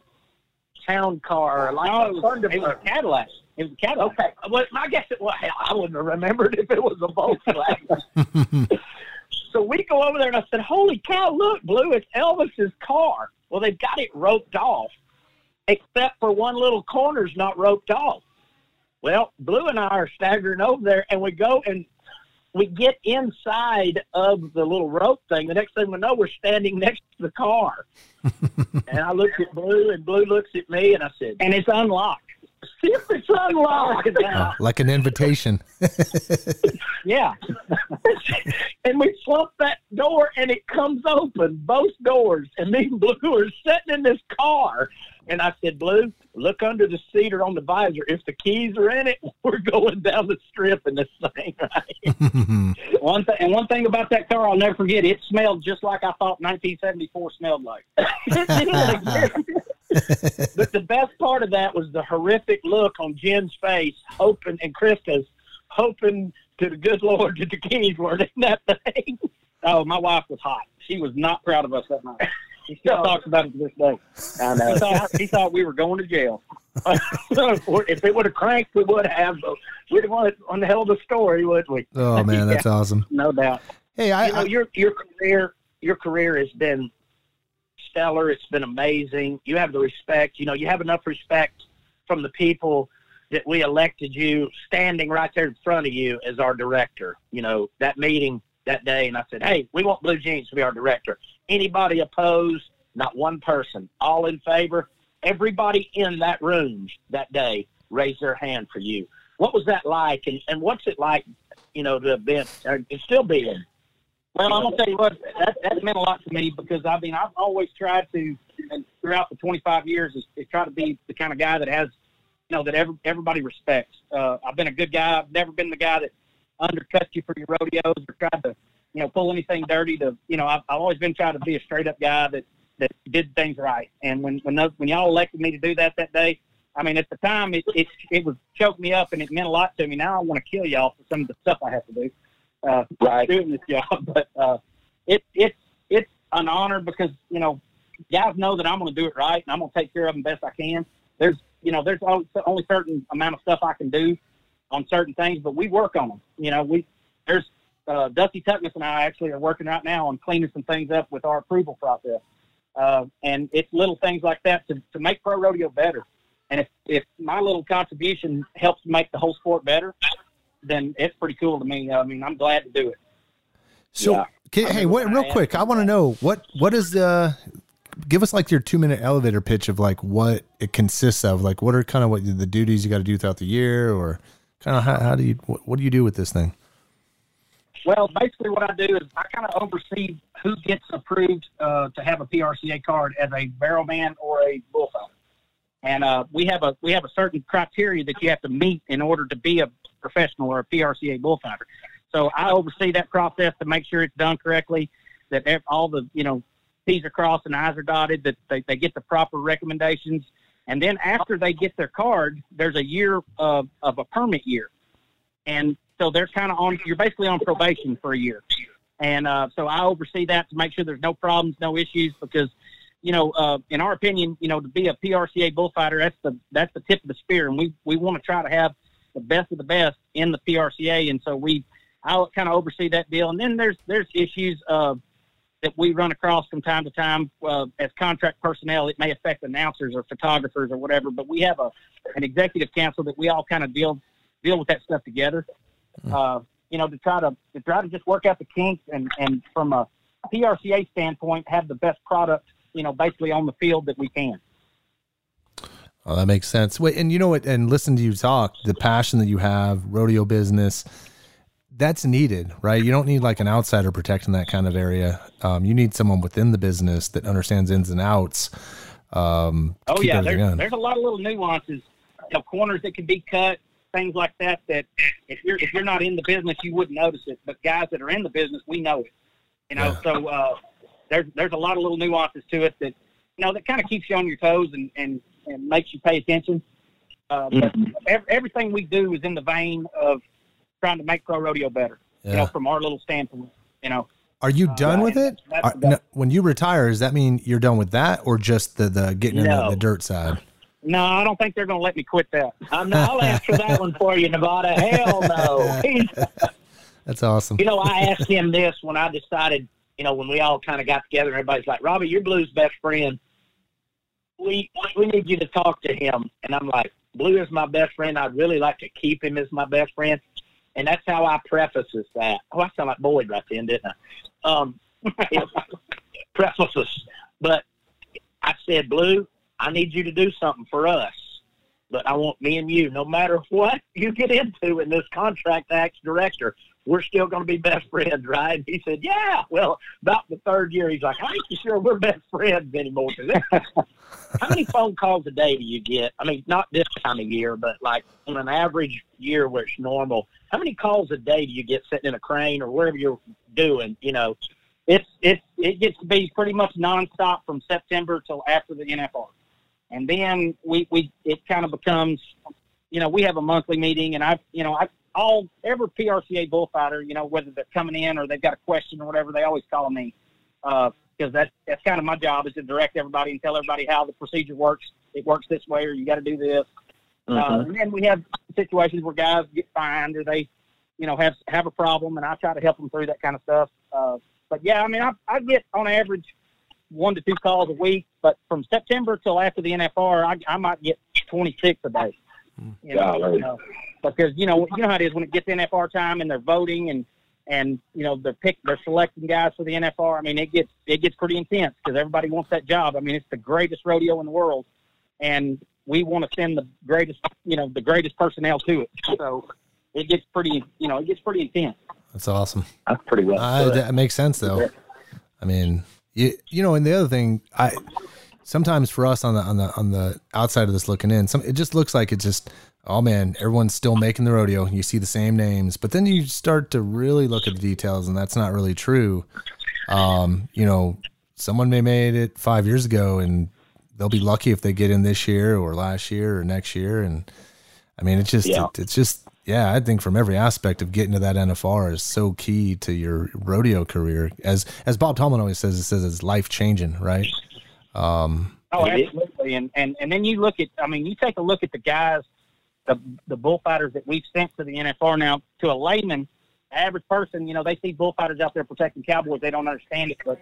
Town Car, like No, a it was, it was a Cadillac. It was a Cadillac. Okay, well, I guess it was. Hell, I wouldn't have remembered if it was a Volkswagen. so we go over there, and I said, "Holy cow! Look, Blue, it's Elvis's car." Well, they've got it roped off, except for one little corner's not roped off. Well, Blue and I are staggering over there, and we go and we get inside of the little rope thing. The next thing we know, we're standing next to the car. and I looked at Blue, and Blue looks at me, and I said, And it's unlocked. "See if it's unlocked." Oh, like an invitation. Yeah. and we slump that door and it comes open, both doors. And me and Blue are sitting in this car. And I said, Blue, look under the seat or on the visor. If the keys are in it, we're going down the strip in this thing, right? One th- and one thing about that car, I'll never forget. It smelled just like I thought 1974 smelled like. but the best part of that was the horrific look on Jen's face, hoping, and Krista's, hoping to the good Lord that the keys weren't in that thing. Oh, my wife was hot. She was not proud of us that night. She still talks about it to this day. I know. He thought, he thought we were going to jail. if it would have cranked, we would have. But we'd have wanted on the hell of a story, wouldn't we? Oh man, that's awesome. No doubt. Hey, I, you know, I your your career your career has been stellar. It's been amazing. You have the respect. You know, you have enough respect from the people that we elected you standing right there in front of you as our director. You know, that meeting that day, and I said, hey, we want Blue Jeans to be our director. Anybody opposed? Not one person. All in favor? Everybody in that room that day raised their hand for you. What was that like, and, and what's it like, you know, to have been, uh, or still being well, I'm gonna tell you what that that meant a lot to me because I mean I've always tried to, and throughout the 25 years, is, is try to be the kind of guy that has, you know, that every, everybody respects. Uh, I've been a good guy. I've never been the guy that undercuts you for your rodeos or tried to, you know, pull anything dirty. To you know, I've, I've always been trying to be a straight up guy that that did things right. And when when those, when y'all elected me to do that that day, I mean, at the time it it it was choked me up and it meant a lot to me. Now I want to kill y'all for some of the stuff I have to do uh, right. doing this job. But uh, it, it, it's an honor because, you know, guys know that I'm going to do it right and I'm going to take care of them best I can. There's, you know, there's only, only certain amount of stuff I can do on certain things, but we work on them. You know, we, there's, uh, Dusty Tuckness and I actually are working right now on cleaning some things up with our approval process. Uh, and it's little things like that to, to make pro rodeo better. And if, if my little contribution helps make the whole sport better, then it's pretty cool to me. I mean, I'm glad to do it. So, yeah. can, hey, what, real quick, I want to know what what is the give us like your two minute elevator pitch of like what it consists of. Like, what are kind of what the duties you got to do throughout the year, or kind of how, how do you what, what do you do with this thing? Well, basically, what I do is I kind of oversee who gets approved uh, to have a PRCA card as a barrel man or a bullfighter, and uh, we have a we have a certain criteria that you have to meet in order to be a professional or a PRCA bullfighter. So I oversee that process to make sure it's done correctly, that all the you know T's are crossed and I's are dotted, that they, they get the proper recommendations. And then after they get their card, there's a year of, of a permit year. And so they're kind of on, you're basically on probation for a year. And uh, so I oversee that to make sure there's no problems, no issues, because, you know, uh, in our opinion, you know, to be a PRCA bullfighter, that's the that's the tip of the spear, and we we want to try to have the best of the best in the PRCA, and so we I kind of oversee that deal. And then there's there's issues uh, that we run across from time to time uh, as contract personnel. It may affect announcers or photographers or whatever, but we have a an executive council that we all kind of deal deal with that stuff together. Mm-hmm. Uh, you know, to try to to try to just work out the kinks and and from a PRCA standpoint, have the best product. You know, basically on the field that we can. Oh, that makes sense. Wait, and you know what? And listen to you talk, the passion that you have, rodeo business, that's needed, right? You don't need like an outsider protecting that kind of area. Um, you need someone within the business that understands ins and outs. Um, oh yeah, there's, there's, a lot of little nuances, know, corners that can be cut, things like that. That if you're if you're not in the business, you wouldn't notice it. But guys that are in the business, we know it. You know, yeah. so uh, there's there's a lot of little nuances to it that you know that kind of keeps you on your toes and and and makes you pay attention. Uh, but mm-hmm. everything we do is in the vein of trying to make pro rodeo better. Yeah. You know, from our little standpoint. You know. Are you uh, done uh, with it? Are, no, when you retire, does that mean you're done with that, or just the the getting no. in the, the, dirt side? No, I don't think they're going to let me quit that. I'm not, I'll answer that one for you, Nevada. Hell no. That's awesome. You know, I asked him this when I decided. You know, when we all kind of got together, everybody's like, "Robbie, you're Blue's best friend." We we need you to talk to him. And I'm like, Blue is my best friend. I'd really like to keep him as my best friend. And that's how I prefaces that. Oh, I sound like Boyd right then, didn't I? Um, prefaces. But I said, Blue, I need you to do something for us. But I want me and you, no matter what you get into in this contract acts director, we're still going to be best friends, right? And he said, yeah. Well, about the third year, he's like, I ain't sure we're best friends anymore. how many phone calls a day do you get? I mean, not this time of year, but like on an average year where it's normal, how many calls a day do you get sitting in a crane or wherever you're doing? You know, it's it's it gets to be pretty much nonstop from September till after the NFR, and then we we it kind of becomes, you know, we have a monthly meeting, and I you know I all every PRCA bullfighter, you know, whether they're coming in or they've got a question or whatever, they always call me because uh, that's that's kind of my job is to direct everybody and tell everybody how the procedure works. It works this way, or you got to do this. Uh, mm-hmm. Uh, and then we have situations where guys get fined or they, you know, have have a problem, and I try to help them through that kind of stuff. Uh, but yeah, I mean, I, I get on average one to two calls a week, but from September till after the NFR, I, I might get 26 a day. You know, you know, because you know you know how it is when it gets NFR time and they're voting and and you know they're pick they're selecting guys for the NFR. I mean it gets it gets pretty intense because everybody wants that job. I mean it's the greatest rodeo in the world, and we want to send the greatest you know the greatest personnel to it. So it gets pretty you know it gets pretty intense. That's awesome. That's pretty well. Uh, that makes sense though. I mean, you you know, and the other thing, I sometimes for us on the on the on the outside of this looking in, some it just looks like it's just oh man, everyone's still making the rodeo. You see the same names, but then you start to really look at the details, and that's not really true. Um, you know, someone may made it five years ago, and they'll be lucky if they get in this year or last year or next year. And I mean, it's just Yeah. it, it's just yeah. I think from every aspect of getting to that NFR is so key to your rodeo career. As as Bob Tallman always says, it says it's life changing, right? Um, Oh, absolutely. And, and and then you look at, I mean, you take a look at the guys, the the bullfighters that we've sent to the NFR now. To a layman, average person, you know, they see bullfighters out there protecting cowboys. They don't understand it. But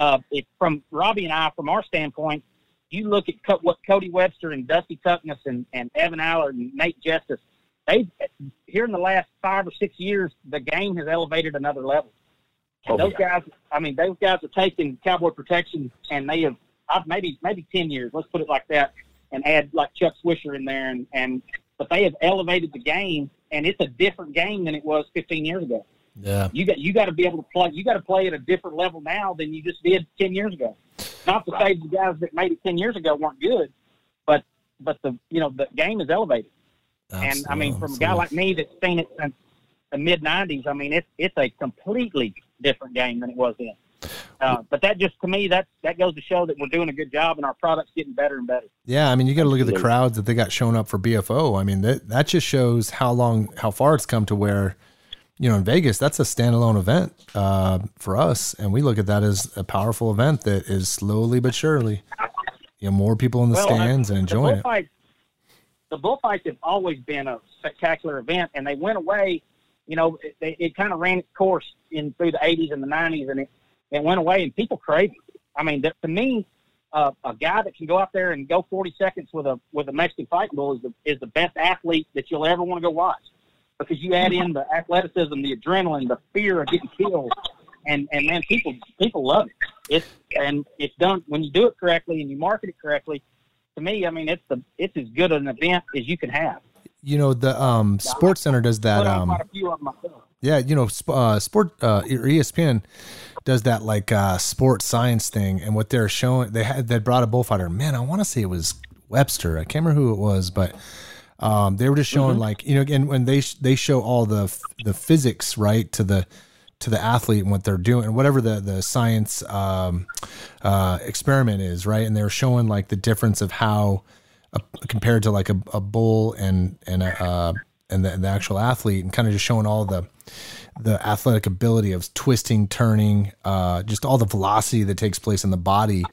uh, it, from Robbie and I, from our standpoint, you look at co- what Cody Webster and Dusty Tuckness and, and Evan Allard and Nate Jestes. They here in the last five or six years, the game has elevated another level. Oh, those yeah. guys, I mean, those guys are taking cowboy protection, and they have uh, maybe maybe ten years. Let's put it like that, and add like Chuck Swisher in there, and and but they have elevated the game, and it's a different game than it was 15 years ago. yeah, You got you got to be able to play. You got to play at a different level now than you just did 10 years ago. Not to say the guys that made it 10 years ago weren't good, but but the you know the game is elevated. And I mean, from a guy like me that's seen it since the mid '90s, I mean, it's it's a completely different game than it was then. Uh, but that just to me, that that goes to show that we're doing a good job and our product's getting better and better. Yeah, I mean, you got to look at the crowds that they got showing up for BFO. I mean, that that just shows how long, how far it's come to where, you know, in Vegas, that's a standalone event uh, for us, and we look at that as a powerful event that is slowly but surely, you know, more people in the Well, I- stands and the enjoying it. the bullfights have always been a spectacular event, and they went away. You know, it, it, it kind of ran its course in through the '80s and the '90s, and it, it went away, and people crave it. I mean, that, to me, uh, a guy that can go out there and go 40 seconds with a with a Mexican fighting bull is the is the best athlete that you'll ever want to go watch, because you add in the athleticism, the adrenaline, the fear of getting killed, and and man, people people love it. It's and it's done when you do it correctly and you market it correctly. To me, I mean, it's the it's as good an event as you can have. You know, the um, Sports Center does that. Um, quite a few of them myself. Yeah, you know, uh, sport uh, ESPN does that like uh, sports science thing, and what they're showing, they had they brought a bullfighter. Man, I want to say it was Webster. I can't remember who it was, but um, they were just showing like you know, again when they sh- they show all the the physics right to the to the athlete and what they're doing, and whatever the the science um, uh, experiment is, right? And they're showing like the difference of how uh, compared to like a, a bull and and a uh, and the, the actual athlete, and kind of just showing all the the athletic ability of twisting, turning, uh, just all the velocity that takes place in the body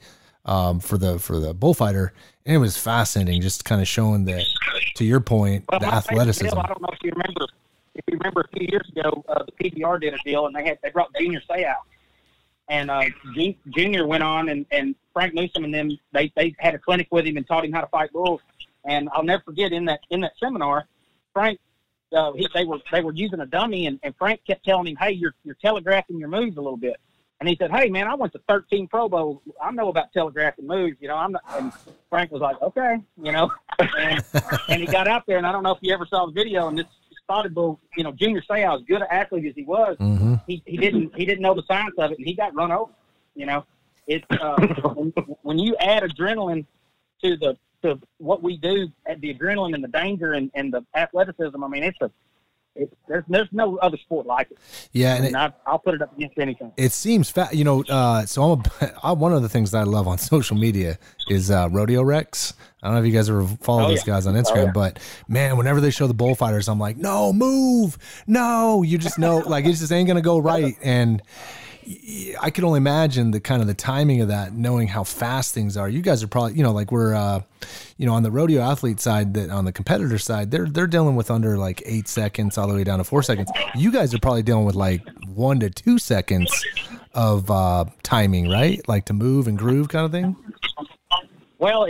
um, for the for the bullfighter. And it was fascinating, just kind of showing that. To your point, Well, the athleticism. I don't know if you remember. If you remember a few years ago, uh, the PBR did a deal, and they had they brought Junior Seau out, and uh, Ju- Junior went on, and, and Frank Newsom and them they they had a clinic with him and taught him how to fight bulls. And I'll never forget in that in that seminar, Frank. Uh, he, they were they were using a dummy, and, and Frank kept telling him, "Hey, you're you're telegraphing your moves a little bit." And he said, "Hey, man, I went to 13 Pro Bowls. I know about telegraphing moves. You know, I'm not." And Frank was like, "Okay, you know." And, and he got out there, and I don't know if you ever saw the video. And this spotted bull, you know, Junior Seau, as good an athlete as he was, Mhm. he, he didn't he didn't know the science of it, and he got run over. You know, it's uh, when, when you add adrenaline to the to what we do, at the adrenaline and the danger and, and the athleticism. I mean, it's a it's, there's there's no other sport like it. Yeah, and it, And I, I'll put it up against anything. it seems fat. You know, uh, so I'm a, I, one of the things that I love on social media is uh, Rodeo Rex. I don't know if you guys ever follow Oh, those yeah. guys on Instagram, yeah. but man, whenever they show the bullfighters, I'm like, no, move, no. You just know, like, it just ain't gonna go right. And I could only imagine the kind of the timing of that, knowing how fast things are. You guys are probably, you know, like we're, uh, you know, on the rodeo athlete side, that on the competitor side, they're they're dealing with under like eight seconds all the way down to four seconds. You guys are probably dealing with like one to two seconds of uh, timing, right? Like to move and groove kind of thing. Well,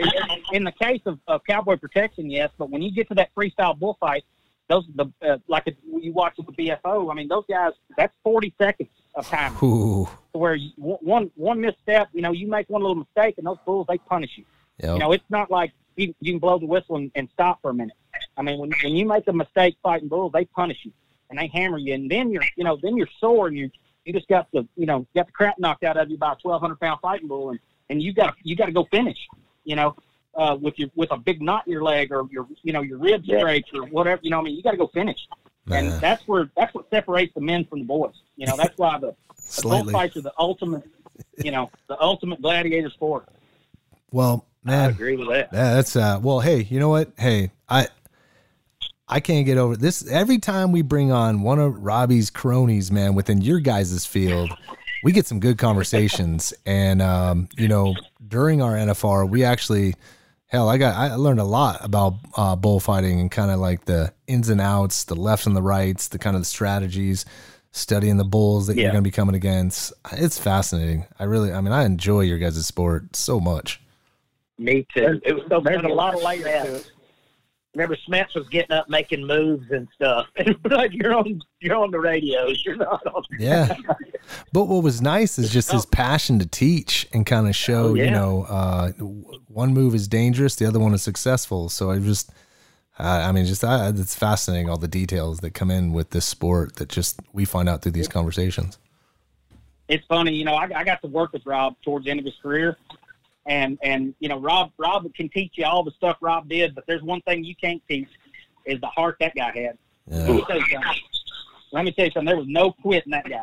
in, the case of, of cowboy protection, yes, but when you get to that freestyle bullfight, those the uh, like you watch with the BFO, I mean, those guys that's forty seconds of time. Ooh. Where you, one one misstep, you know, you make one little mistake, and those bulls they punish you. Yep. You know, it's not like you, you can blow the whistle and, and stop for a minute. I mean, when when you make a mistake fighting bulls, they punish you and they hammer you, and then you're you know then you're sore and you you just got the you know got the crap knocked out of you by a twelve hundred pound fighting bull, and and you got you got to go finish. You know, uh, with your with a big knot in your leg or your you know your ribs Yeah. straight or whatever. You know, I mean, you got to go finish, and that's where that's what separates the men from the boys. You know, that's why the, the bullfights are the ultimate. You know, the ultimate gladiator sport. Well, man, I agree with that. Yeah, that's uh well, hey, you know what? Hey, I I can't get over this. Every time we bring on one of Robbie's cronies, man, within your guys' field, we get some good conversations. And um, you know, during our NFR, we actually hell, I got I learned a lot about uh bullfighting and kind of like the ins and outs, the lefts and the rights, the kind of the strategies, studying the bulls that you're gonna be coming against. It's fascinating. I really I mean I enjoy your guys' sport so much. Me too. It was so There's a lot of watching layers to it. Remember, Smith was getting up, making moves and stuff. like you're on, you're on the radios, You're not on. Yeah. But what was nice is just his passion to teach and kind of show, Oh, you know, uh, one move is dangerous, the other one is successful. So I just, I I mean, just I, it's fascinating all the details that come in with this sport that just we find out through these conversations. it's funny, you know, I, I got to work with Rob towards the end of his career, and and you know, Rob Rob can teach you all the stuff Rob did, but there's one thing you can't teach is the heart that guy had. Let me tell you something. Let me tell you something. There was no quit in that guy,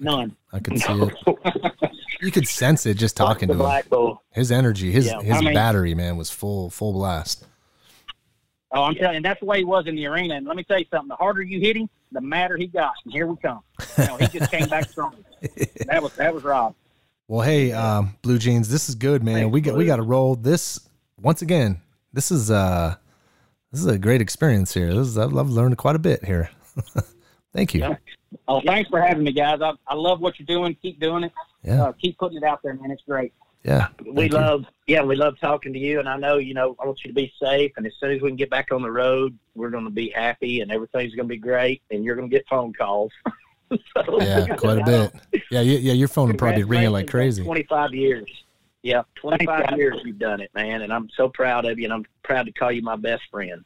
none. I could see it. You could sense it just talking to him. Bull. His energy, his Yeah, his I mean- battery, man, was full full blast. Oh, I'm telling you, and that's the way he was in the arena. And let me tell you something: the harder you hit him, the madder he got. And here we come. You know, he just came back strong. That was that was Rob. Well, hey, um, Blue Jeans, this is good, man. Thanks, we got we got to roll this once again. This is uh, this is a great experience here. This is, I've, I've learned quite a bit here. Thank you. Yeah. Oh, thanks for having me, guys. I, I love what you're doing. Keep doing it. Yeah, Uh, keep putting it out there, man. It's great. yeah. We Thank you. love, yeah, we love talking to you. And I know, you know, I want you to be safe. And as soon as we can get back on the road, we're going to be happy and everything's going to be great. And you're going to get phone calls. so, Yeah, quite a bit. Yeah, yeah, yeah. Your phone would probably be ringing like crazy. Twenty-five years. Yeah, twenty-five years you've done it, man, and I'm so proud of you, and I'm proud to call you my best friend.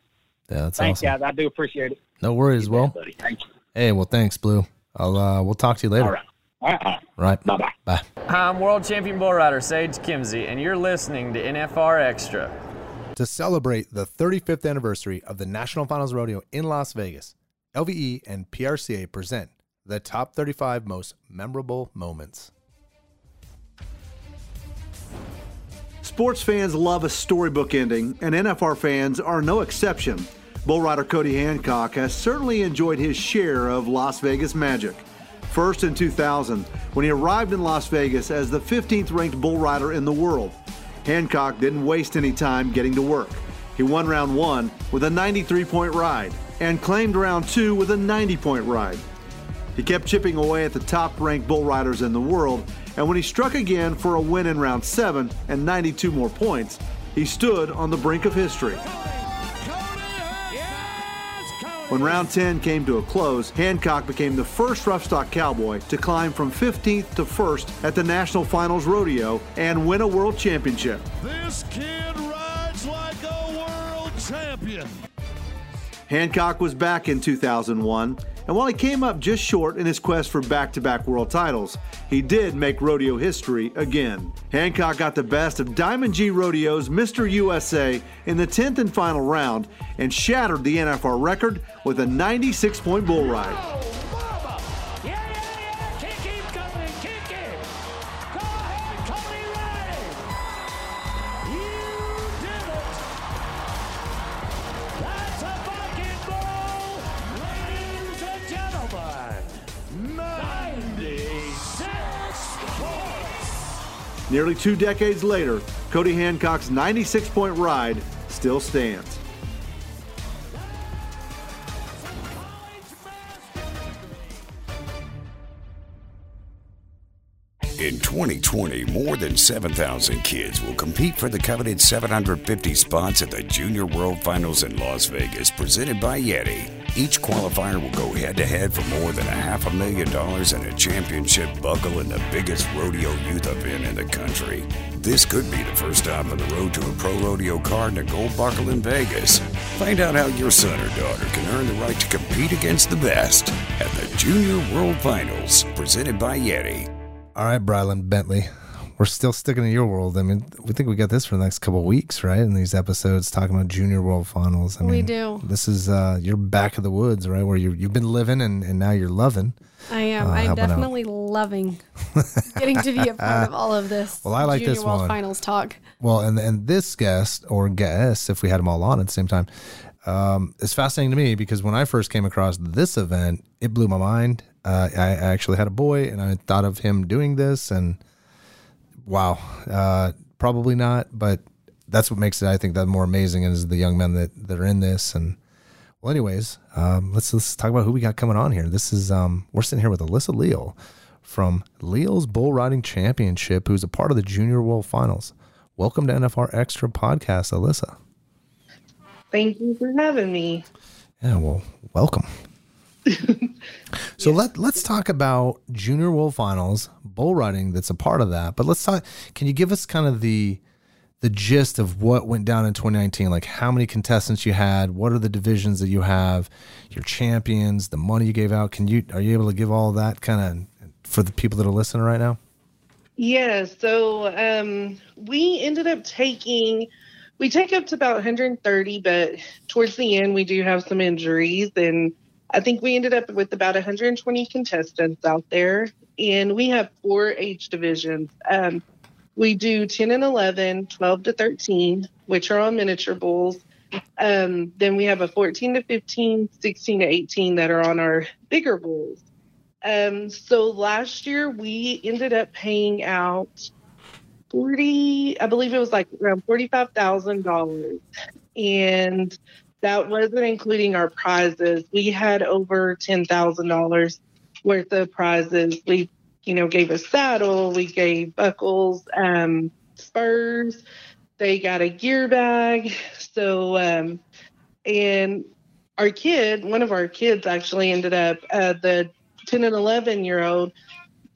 Yeah, that's Thanks, awesome. guys. I do appreciate it. No worries. Well, bet, buddy. Thank you. hey, well, thanks, Blue. I'll uh, we'll talk to you later. All right. All right. Right. Bye bye. Bye. Hi, I'm world champion bull rider Sage Kimzey, and you're listening to NFR Extra. To celebrate the 35th anniversary of the National Finals Rodeo in Las Vegas, LVE and PRCA present the top 35 most memorable moments. Sports fans love a storybook ending, and NFR fans are no exception. Bull rider Cody Hancock has certainly enjoyed his share of Las Vegas magic. First in 2000, when he arrived in Las Vegas as the 15th ranked bull rider in the world. Hancock didn't waste any time getting to work. He won round one with a 93 point ride and claimed round two with a 90 point ride. He kept chipping away at the top ranked bull riders in the world, and when he struck again for a win in round 7 and 92 more points, he stood on the brink of history. When round 10 came to a close, Hancock became the first roughstock cowboy to climb from 15th to 1st at the National Finals Rodeo and win a world championship. This kid rides like a world champion. Hancock was back in 2001, and while he came up just short in his quest for back to back world titles, he did make rodeo history again. Hancock got the best of Diamond G Rodeo's Mr. USA in the 10th and final round and shattered the NFR record with a 96 point bull ride. Nearly two decades later, Cody Hancock's 96 point ride still stands. In 2020, more than 7,000 kids will compete for the coveted 750 spots at the Junior World Finals in Las Vegas, presented by Yeti. Each qualifier will go head to head for more than a half a million dollars and a championship buckle in the biggest rodeo youth event in the country. This could be the first stop on the road to a pro rodeo card and a gold buckle in Vegas. Find out how your son or daughter can earn the right to compete against the best at the Junior World Finals, presented by Yeti. All right, Brylan Bentley. We're still sticking to your world. I mean, we think we got this for the next couple of weeks, right? In these episodes, talking about Junior World Finals. I We mean, do. This is uh, your back of the woods, right? Where you you've been living and, and now you're loving. I am. Uh, I'm helping out. definitely loving getting to be a part of all of this. Well, I like Junior this World one. Finals talk. Well, and and this guest or guests, if we had them all on at the same time, um, is fascinating to me because when I first came across this event, it blew my mind. Uh, I, actually had a boy, and I thought of him doing this, and wow, uh, probably not, but that's what makes it, I think, that more amazing is the young men that that are in this. And well, anyways, um, let's let's talk about who we got coming on here. This is um, we're sitting here with Alyssa Leal from Leal's Bull Riding Championship, who's a part of the Junior World Finals. Welcome to NFR Extra Podcast, Alyssa. Thank you for having me. Yeah, well, welcome. So let let's talk about Junior World Finals bull riding. That's a part of that. But let's talk. Can you give us kind of the the gist of what went down in 2019? Like how many contestants you had? What are the divisions that you have? Your champions, the money you gave out. Can you are you able to give all that kind of for the people that are listening right now? Yeah, so um, we ended up taking, we take up to about 130, but towards the end, we do have some injuries. And I think we ended up with about 120 contestants out there. And we have four age divisions. Um, we do 10 and 11, 12 to 13, which are on miniature bulls. Um, then we have a 14 to 15, 16 to 18 that are on our bigger bulls. Um, so last year we ended up paying out 40, I believe it was like around $45,000. And that wasn't including our prizes. We had over $10,000 worth of prizes. We, you know, gave a saddle, we gave buckles, um, spurs, they got a gear bag. So, um, and our kid, one of our kids actually ended up, uh, the 10 and 11 year old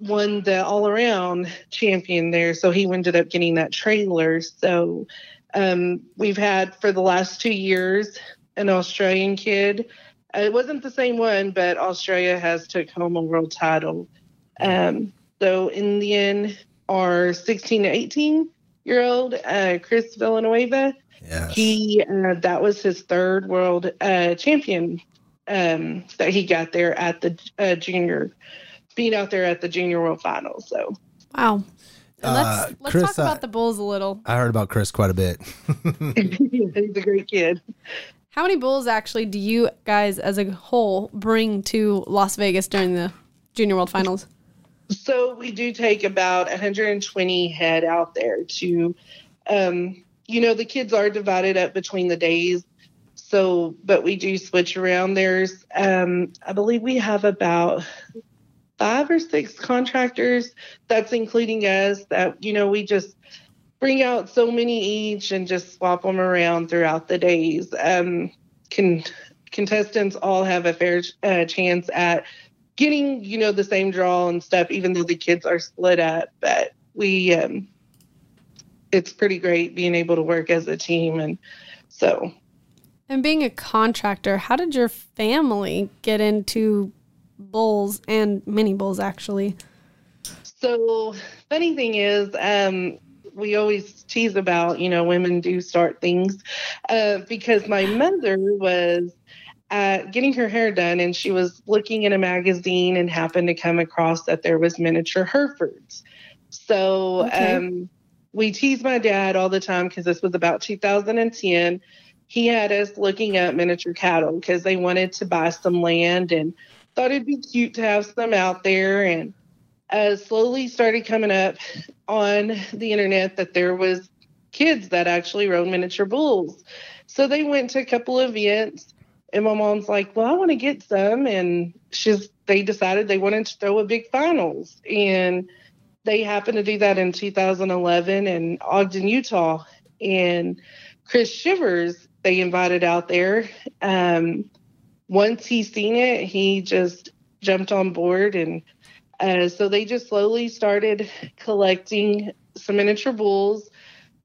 won the all around champion there. So he ended up getting that trailer. So um, we've had for the last two years an Australian kid. Uh, It wasn't the same one, but Australia has took home a world title. Um, so in the end, our 16 to 18 year old uh, Chris Villanueva, he uh, that was his third world uh, champion um, that he got there at the uh, junior, being out there at the junior world finals. So Wow. Let's Uh, let's Chris, talk about the bulls a little. I heard about Chris quite a bit. he's a great kid. How many bulls actually do you guys as a whole bring to Las Vegas during the Junior World Finals? So we do take about 120 head out there to, um, you know, the kids are divided up between the days. So, but we do switch around. There's, um, I believe we have about five or six contractors. That's including us. That you know, we just bring out so many each and just swap them around throughout the days. Um, can contestants all have a fair uh, chance at getting you know the same draw and stuff, even though the kids are split up. But we, um, it's pretty great being able to work as a team, and so And being a contractor, how did your family get into bulls and mini bulls actually? So funny thing is, um, we always tease about, you know, women do start things uh, because my mother was uh, getting her hair done and she was looking in a magazine and happened to come across that there was miniature Herefords. So Okay. um, we tease my dad all the time because this was about 2010. He had us looking up miniature cattle because they wanted to buy some land and thought it'd be cute to have some out there and uh, slowly started coming up on the internet that there was kids that actually rode miniature bulls. So they went to a couple of events, and my mom's like, "Well, I want to get some," and she's they decided they wanted to throw a big finals, and they happened to do that in 2011 in Ogden, Utah. And Chris Shivers, they invited out there. Um, once he seen it, he just jumped on board. And uh, so they just slowly started collecting some miniature bulls.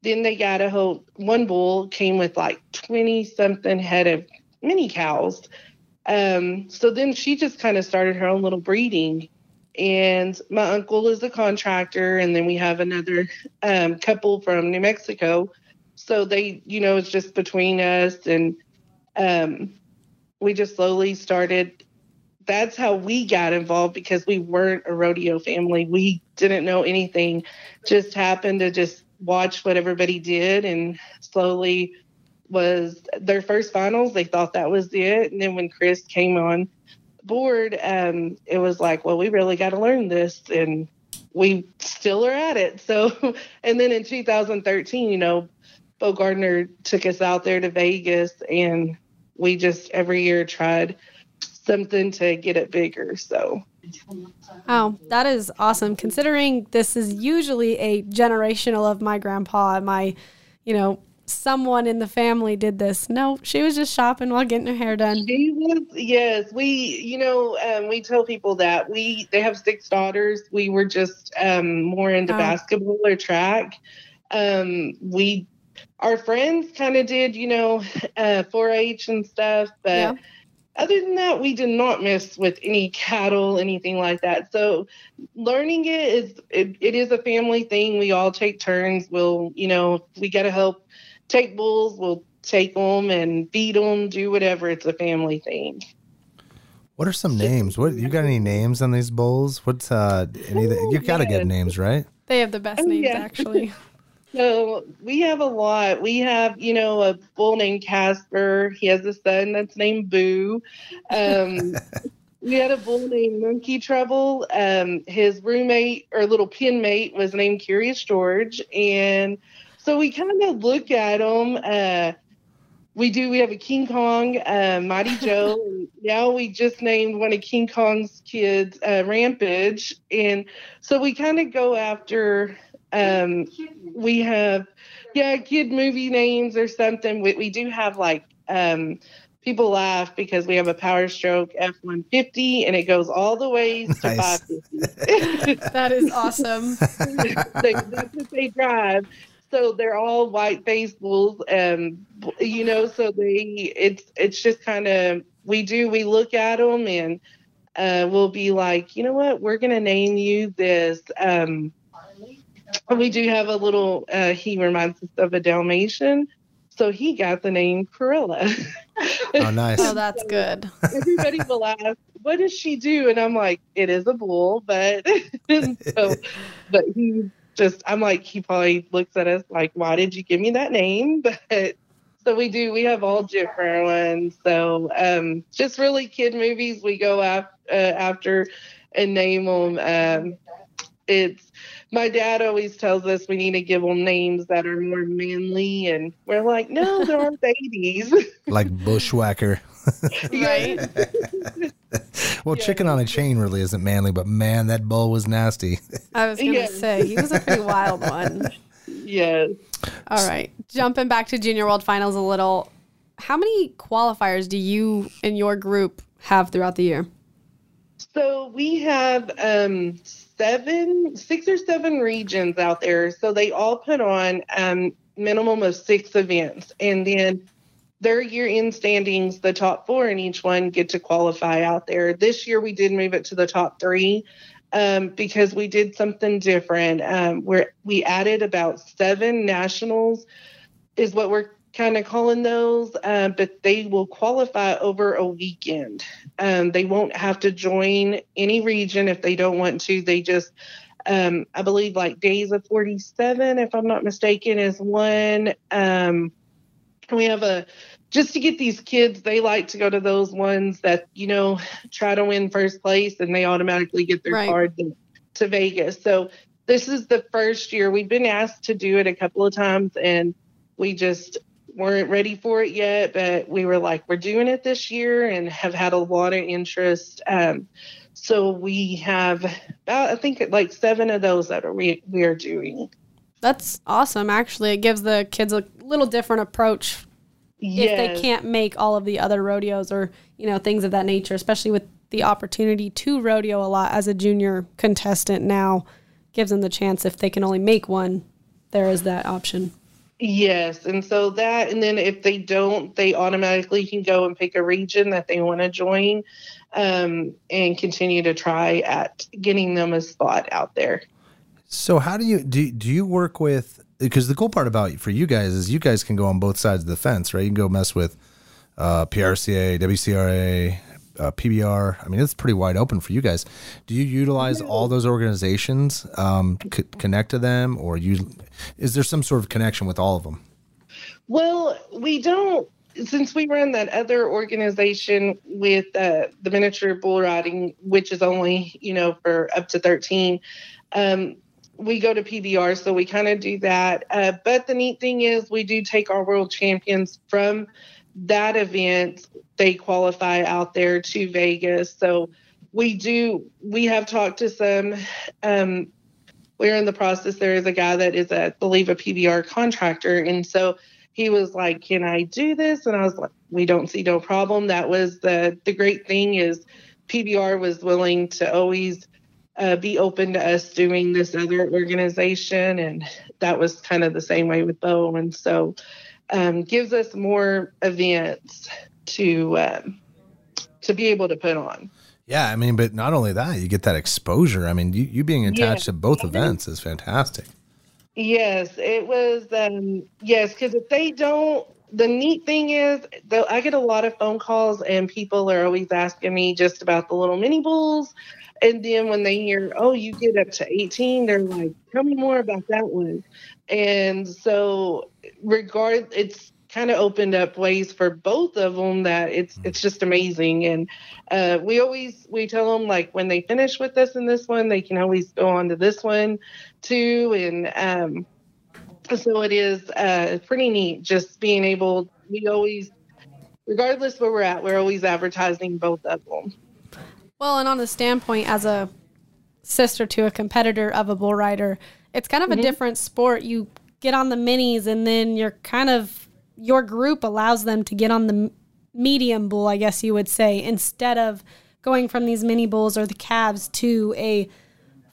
Then they got a whole one bull came with like 20 something head of mini cows. Um, so then she just kind of started her own little breeding and my uncle is a contractor and then we have another um, couple from new mexico so they you know it's just between us and um, we just slowly started that's how we got involved because we weren't a rodeo family. We didn't know anything. Just happened to just watch what everybody did and slowly was their first finals. They thought that was it. And then when chris came on board, um, it was like, well, we really got to learn this, and we still are at it. So, and then in 2013, you know, Bo Gardner took us out there to Vegas, and we just every year tried something to get it bigger. So. Oh, that is awesome. Considering this is usually a generational of my grandpa, my, you know, someone in the family did this. No, she was just shopping while getting her hair done. She was, yes. We, you know, um, we tell people that we they have six daughters. We were just um, more into oh. basketball or track. Um, we, our friends, kind of did, you know, uh, 4-H and stuff, but. Yeah. Other than that, we did not mess with any cattle, anything like that. So, learning it is it, it is a family thing. We all take turns. We'll, you know, we got to help take bulls, we'll take them and feed them, do whatever. It's a family thing. What are some names? What you got any names on these bulls? What's uh any oh, you got to get names, right? They have the best oh, names yeah. actually. so we have a lot. We have, you know, a bull named Casper. He has a son that's named Boo. Um, we had a bull named Monkey Trouble. Um, his roommate or little pin mate was named Curious George, and so we kind of look at them. Uh, we do. We have a King Kong, uh, Mighty Joe. now we just named one of King Kong's kids uh, Rampage, and so we kind of go after. Um, we have, yeah, kid movie names or something. We, we do have like um, people laugh because we have a Power Stroke F one fifty, and it goes all the way to five fifty. that is awesome. they, that's what they drive so they're all white faced bulls and you know so they it's it's just kind of we do we look at them and uh, we'll be like you know what we're gonna name you this um we do have a little uh, he reminds us of a dalmatian. So he got the name Cruella. oh nice. Oh that's good. everybody will ask what does she do? And i'm like it is a bull but so but he just I'm like he probably looks at us like why did you give me that name? But so we do we have all different ones. So um just really kid movies we go after, uh, after and name them um it's my dad always tells us we need to give them names that are more manly and we're like no they're our babies. Like bushwhacker. Right. Well yeah. chicken on a chain really isn't manly but man that bull was nasty. I was gonna say he was a pretty wild one. Yes. All right jumping back to junior world finals a little. How many qualifiers do you and your group have throughout the year so we have um seven, six or seven regions out there. So they all put on um, minimum of six events, and then their year-end standings, the top four in each one get to qualify out there. This year we did move it to the top three um, because we did something different. Um, where we added about seven nationals, is what we're kind of calling those, uh, but they will qualify over a weekend. Um, they won't have to join any region if they don't want to. They just, um, I believe, like days of 47, if I'm not mistaken, is one. Um, we have a just to get these kids, they like to go to those ones that you know try to win first place, and they automatically get their right. card to, to Vegas. So this is the first year we've been asked to do it a couple of times, and we just weren't ready for it yet, but we were like, we're doing it this year and have had a lot of interest. Um, so we have about I think like seven of those that are we we are doing. That's awesome. Actually, it gives the kids a little different approach if they can't make all of the other rodeos or you know things of that nature. Especially with the opportunity to rodeo a lot as a junior contestant now, gives them the chance if they can only make one. There is that option. Yes, and so that, and then if they don't, they automatically can go and pick a region that they want to join, um, and continue to try at getting them a spot out there. So how do you do? Do you work with? Because the cool part about for you guys is you guys can go on both sides of the fence, right? You can go mess with uh, PRCA, WCRA, uh, PBR. I mean, it's pretty wide open for you guys. Do you utilize all those organizations, um, c- connect to them, or you? Is there some sort of connection with all of them? Well, we don't, since we run that other organization with uh, the miniature bull riding, which is only, you know, for up to 13, um, we go to PBR, so we kind of do that. Uh, but the neat thing is, we do take our world champions from that event. They qualify out there to Vegas. So we do, we have talked to some. Um, we're in the process. There is a guy that is, a, believe, a PBR contractor. And so he was like, Can I do this? And I was like, We don't see no problem. That was the, the great thing is PBR was willing to always uh, be open to us doing this other organization. And that was kind of the same way with Bo. And so um, gives us more events to um, to be able to put on. Yeah, I mean, but not only that, you get that exposure. I mean, you, you being attached to both events is fantastic. Yes, it was. Um, yes, because if they don't, the neat thing is, though, I get a lot of phone calls, and people are always asking me just about the little mini bulls. And then when they hear, oh, you get up to 18, they're like, tell me more about that one. And so, regard, it's kind of opened up ways for both of them that it's it's just amazing. And uh, we always we tell them like when they finish with us in this one, they can always go on to this one too. And um, so it is uh, pretty neat just being able. We always, regardless where we're at, we're always advertising both of them. Well, and on the standpoint as a sister to a competitor of a bull rider, it's kind of a Mhm. different sport. You get on the minis, and then you're kind of your group allows them to get on the medium bull, I guess you would say, instead of going from these mini bulls or the calves to a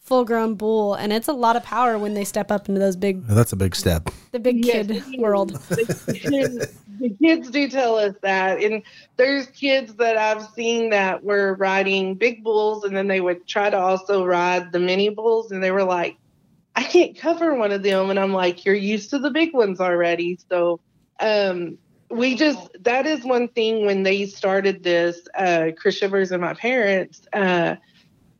full grown bull. And it's a lot of power when they step up into those big, That's a big step. the big kid it is. world. the, kids, the kids do tell us that and there's kids that i've seen that were riding big bulls and then they would try to also ride the mini bulls and they were like i can't cover one of them and i'm like you're used to the big ones already so um we just that is one thing when they started this uh chris shivers and my parents uh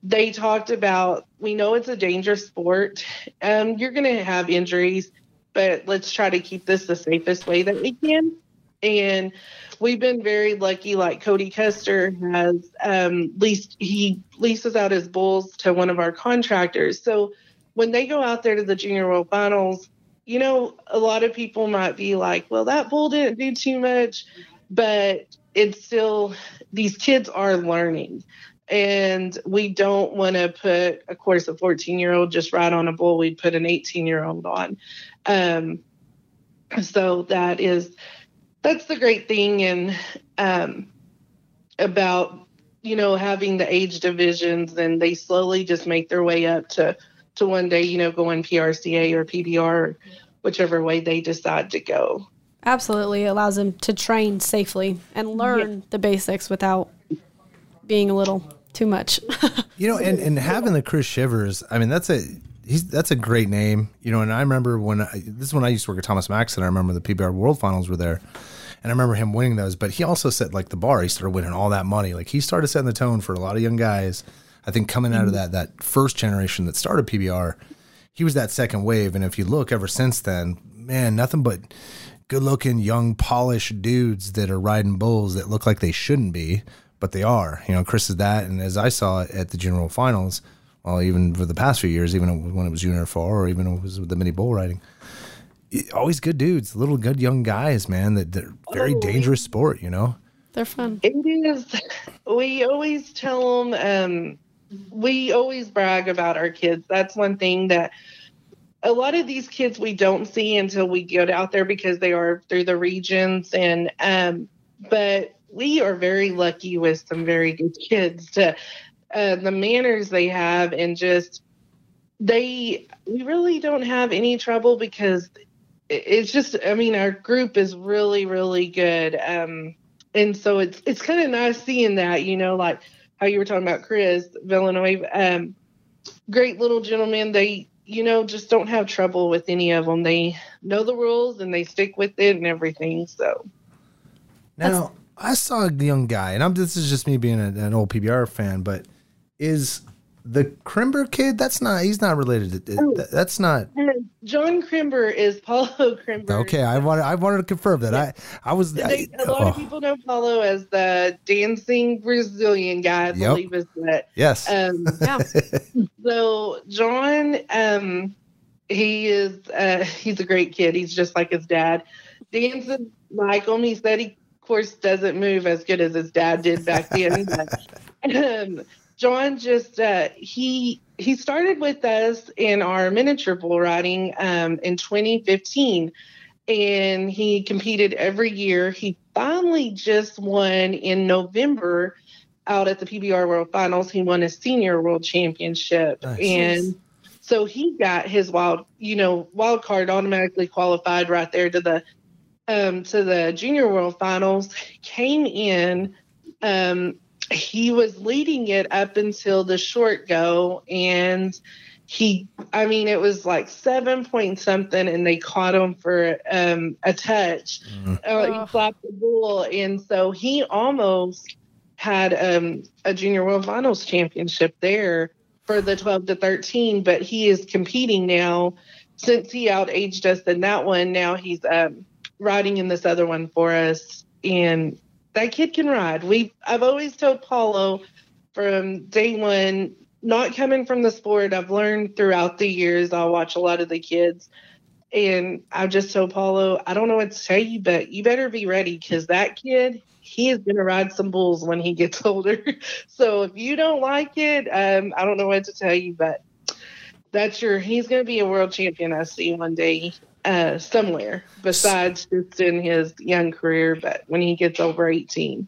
they talked about we know it's a dangerous sport um you're going to have injuries but let's try to keep this the safest way that we can. And we've been very lucky. Like Cody Custer has um, leased, he leases out his bulls to one of our contractors. So when they go out there to the Junior World Finals, you know, a lot of people might be like, well, that bull didn't do too much, but it's still, these kids are learning. And we don't want to put, of course, a 14 year old just ride on a bull. We'd put an 18 year old on. Um, so that is that's the great thing and um, about you know having the age divisions and they slowly just make their way up to to one day you know going PRCA or PBR whichever way they decide to go. Absolutely it allows them to train safely and learn the basics without being a little too much. You know, and, and having the Chris Shivers, I mean, that's a he's that's a great name. You know, and I remember when I, this is when I used to work at Thomas & Mack. I remember the PBR World Finals were there, and I remember him winning those. But he also set like the bar. He started winning all that money. Like he started setting the tone for a lot of young guys. I think coming out of that that first generation that started PBR, he was that second wave. And if you look ever since then, man, nothing but good looking, young, polished dudes that are riding bulls that look like they shouldn't be, but they are. You know, Chris is that. And as I saw it at the general finals, well, even for the past few years, even when it was junior four or even when it was with the mini bull riding, it- always good dudes, little good young guys, man, that they're very dangerous sport, you know? They're fun. It is. We always tell them, um, we always brag about our kids. That's one thing that a lot of these kids we don't see until we get out there because they are through the regions and um but we are very lucky with some very good kids to uh, the manners they have and just they we really don't have any trouble because it's just i mean our group is really really good um and so it's it's kind of nice seeing that you know like how you were talking about chris villanueva um great little gentlemen they you know just don't have trouble with any of them. They know the rules and they stick with it and everything so. Now, I saw a young guy, and I'm this is just me being a, an old PBR fan, but is the Crimber kid? That's not. He's not related to. that- That's not. John crimber is paulo crimber Okay, I wanted. I wanted to confirm that. I. I was. They, I, a lot of oh, people know Paulo as the dancing Brazilian guy. I Yep. believe is that. Yes. Um, yeah. so John, um, he is uh, he's a great kid. He's just like his dad. Dances like him. He said he, of course, doesn't move as good as his dad did back then. but, um, John just uh, he he started with us in our miniature bull riding um, in 2015 and he competed every year. He finally just won in November out at the PBR World Finals. He won a senior world championship. Nice. And so he got his wild, you know, wild card automatically qualified right there to the um to the junior world finals. Came in um he was leading it up until the short go and he i mean it was like seven point something and they caught him for um a touch. Uh, he flopped the bull and so he almost had um a junior world finals championship there for the 12 to 13 but he is competing now since he outaged us in that one. Now he's um riding in this other one for us and that kid can ride. We i've always told paulo from day one not coming from the sport i've learned throughout the years i'll watch a lot of the kids. And i just told paulo i don't know what to tell you but you better be ready because that kid he is going to ride some bulls when he gets older. So if you don't like it um, i don't know what to tell you but that's your he's going to be a world champion i see one day uh, somewhere besides just in his young career but when he gets over 18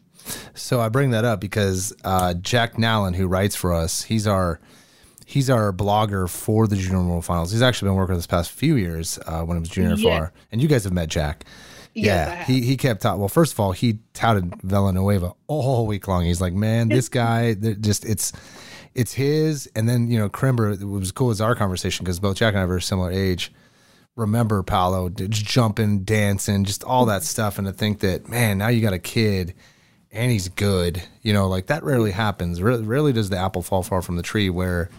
So I bring that up because uh, Jack Nallen, who writes for us, he's our he's our blogger for the Junior World Finals. He's actually been working this past few years uh, when it was Junior Yeah. FR, and you guys have met Jack. Yes, yeah, he he kept out. Well, first of all, he touted Villanueva all week long. He's like, man, this guy, just it's it's his. And then you know, Crimber. It was cool as our conversation because both Jack and I very similar age. Remember Paulo just jumping, dancing, just all that stuff, and to think that man, now you got a kid and he's good. You know, like that rarely happens. Rarely, rarely does the apple fall far from the tree where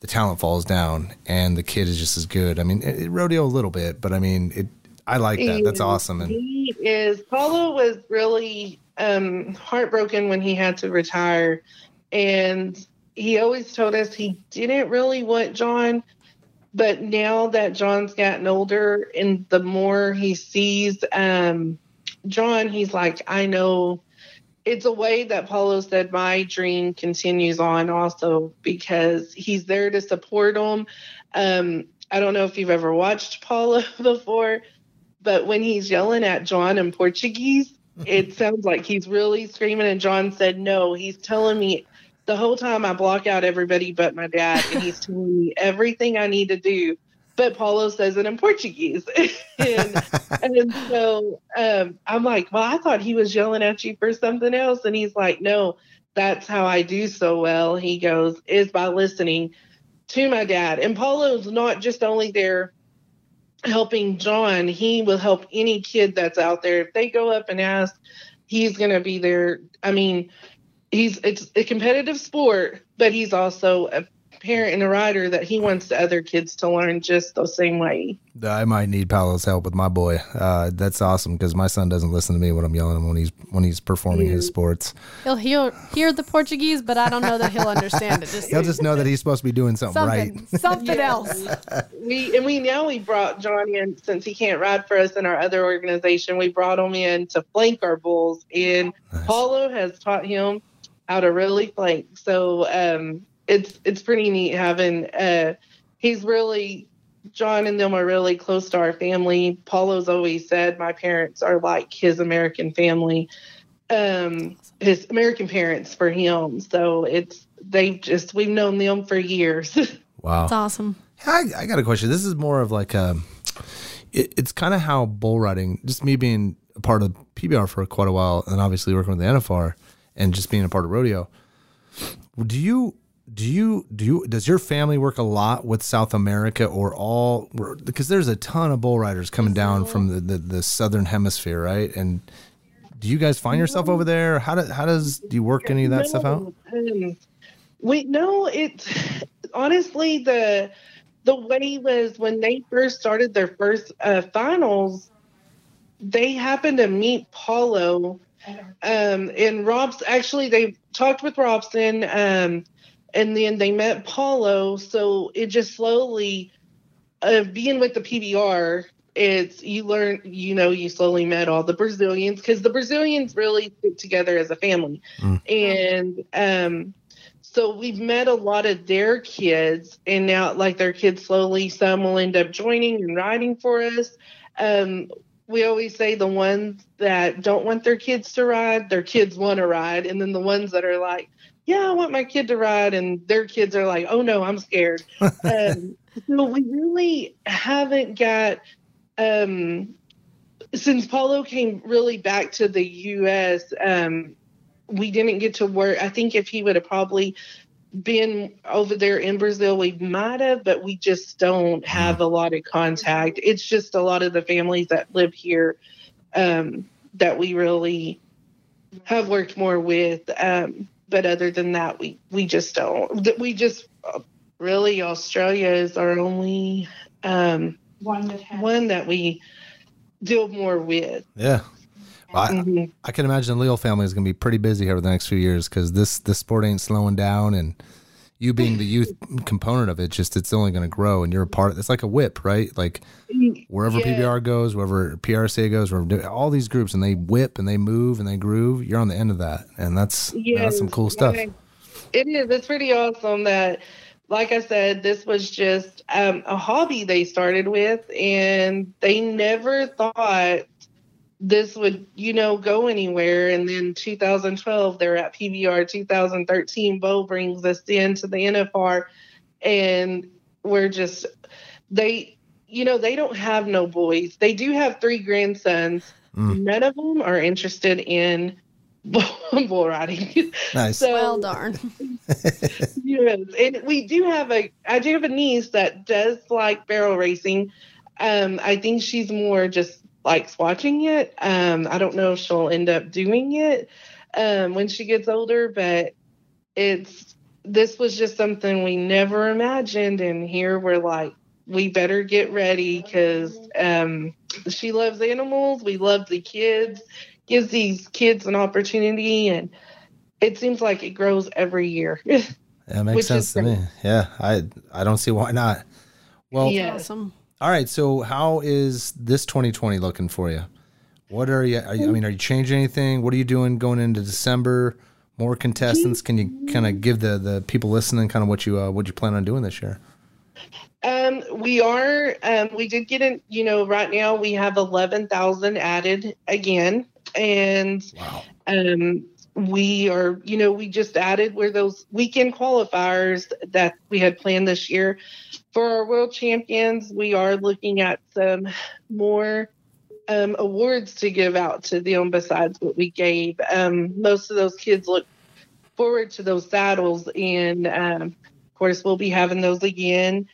the talent falls down and the kid is just as good. I mean, it, it rodeo a little bit, but I mean, it. I like that. That's awesome. And he is Paulo was really um, heartbroken when he had to retire, and he always told us he didn't really want John, but now that John's gotten older and the more he sees um, John, he's like, I know. It's a way that Paulo said my dream continues on also because he's there to support him. Um, I don't know if you've ever watched Paulo before, but when he's yelling at John in Portuguese, it sounds like he's really screaming. And John said, No, he's telling me the whole time I block out everybody but my dad, and he's telling me everything I need to do. But Paulo says it in Portuguese. and, and so um, I'm like, Well, I thought he was yelling at you for something else. And he's like, No, that's how I do so well. He goes, Is by listening to my dad. And Paulo's not just only there helping John, he will help any kid that's out there. If they go up and ask, he's going to be there. I mean, he's it's a competitive sport, but he's also a parent and a rider that he wants the other kids to learn just the same way. I might need Paulo's help with my boy. Uh, that's awesome because my son doesn't listen to me when I'm yelling at him when he's when he's performing his sports. He'll hear, hear the Portuguese, but I don't know that he'll understand it. Just He'll just know that he's supposed to be doing something, right. something, something else. We and we now we brought John in since he can't ride for us in our other organization. We brought him in to flank our bulls, and Paulo has taught him how to really flank. So um, it's it's pretty neat having. Uh, he's really John and them are really close to our family. Paulo's always said my parents are like his American family, um, his American parents for him. So it's they've just we've known them for years. Wow. That's awesome. I, I got a question. This is more of like a, it, it's kind of how bull riding, just me being a part of PBR for quite a while, and obviously working with the NFR, and just being a part of rodeo. Do you do you do you does your family work a lot with South America or all because there's a ton of bull riders coming down from the, the, the southern hemisphere, right? And do you guys find yourself over there? How do, how does do you work any of that stuff out? Um, we no, it's honestly the the way was when they first started their first uh, finals. They happened to meet Paulo, um, and Rob's actually they talked with Robson, um, and then they met Paulo. So it just slowly, uh, being with the PBR, it's you learn, you know, you slowly met all the Brazilians because the Brazilians really stick together as a family, and um, so we've met a lot of their kids, and now like their kids slowly, some will end up joining and riding for us. Um, we always say the ones that don't want their kids to ride, their kids want to ride, and then the ones that are like, yeah, I want my kid to ride, and their kids are like, oh no, I'm scared. um, so we really haven't got um, since Paulo came really back to the U.S. Um, we didn't get to work. I think if he would have probably been over there in Brazil, we might have, but we just don't have a lot of contact. It's just a lot of the families that live here um, that we really have worked more with. Um, but other than that, we we just don't. We just uh, really Australia is our only um, one that one that we deal more with. Yeah. I, Mhm. I can imagine the Leal family is going to be pretty busy here over the next few years because this this sport ain't slowing down, and you being the youth component of it, just it's only going to grow, and you're a part. Of, It's like a whip, right? Like wherever Yeah. PBR goes, wherever PRCA goes, wherever all these groups, and they whip and they move and they groove. You're on the end of that, and that's that's some cool stuff. It is. It's pretty awesome that, like I said, this was just um, a hobby they started with, and they never thought this would, you know, go anywhere. And then 2012, they're at PBR. 2013, Bo brings us into the NFR, and we're just they, you know, they don't have no boys. They do have three grandsons. None of them are interested in bull riding. Nice. So, well, darn. yes, and we do have a. I do have a niece that does like barrel racing. Um, I think she's more just likes watching it. Um, I don't know if she'll end up doing it um, when she gets older, but it's this was just something we never imagined, and here we're like, we better get ready because um, she loves animals. We love the kids. Gives these kids an opportunity, and it seems like it grows every year. That makes sense to me. Yeah, I I don't see why not. Well, Yeah. awesome. All right. So how is this 2020 looking for you? What are you? Are you I mean, are you changing anything? What are you doing going into December? More contestants? Can you kind of give the the people listening kind of what you uh, what you plan on doing this year? Um, we are. Um, we did get in. You know, right now we have eleven thousand added again, and wow. um, we are. You know, we just added where those weekend qualifiers that we had planned this year for our world champions. We are looking at some more um, awards to give out to them besides what we gave. Um, most of those kids look forward to those saddles, and um, of course, we'll be having those again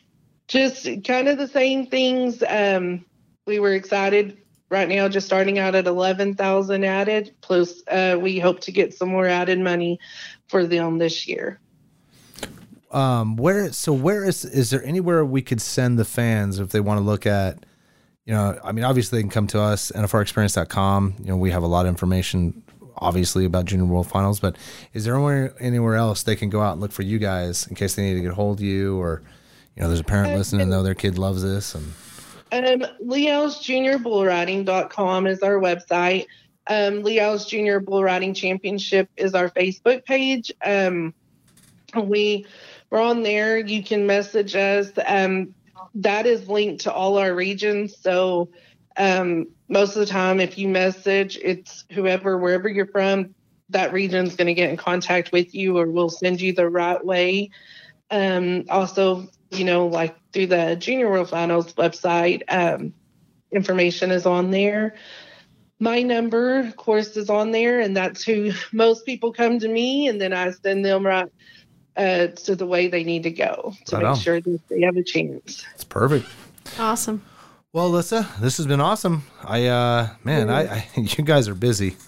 just kind of the same things. Um, we were excited right now, just starting out at 11,000 added. Plus, uh, we hope to get some more added money for them this year. Um, where so where is is there anywhere we could send the fans if they want to look at? You know, I mean, obviously they can come to us nfrexperience.com. You know, we have a lot of information, obviously about Junior World Finals. But is there anywhere anywhere else they can go out and look for you guys in case they need to get a hold of you, or you know, there's a parent listening and know their kid loves this and Um, Leal's Junior Bull Riding.com is our website. Um, Leal's Junior Bull Riding Championship is our Facebook page. Um, we we're on there. You can message us. Um, that is linked to all our regions. So um, most of the time, if you message, it's whoever, wherever you're from, that region's going to get in contact with you or we'll send you the right way. Um, also, you know, like through the Junior World Finals website, um, information is on there. My number, of course, is on there, and that's who most people come to me, and then I send them right uh, to the way they need to go to Right make on. sure that they have a chance. It's perfect. Awesome. Well, Alyssa, this has been awesome. I, uh, man, I, I you guys are busy.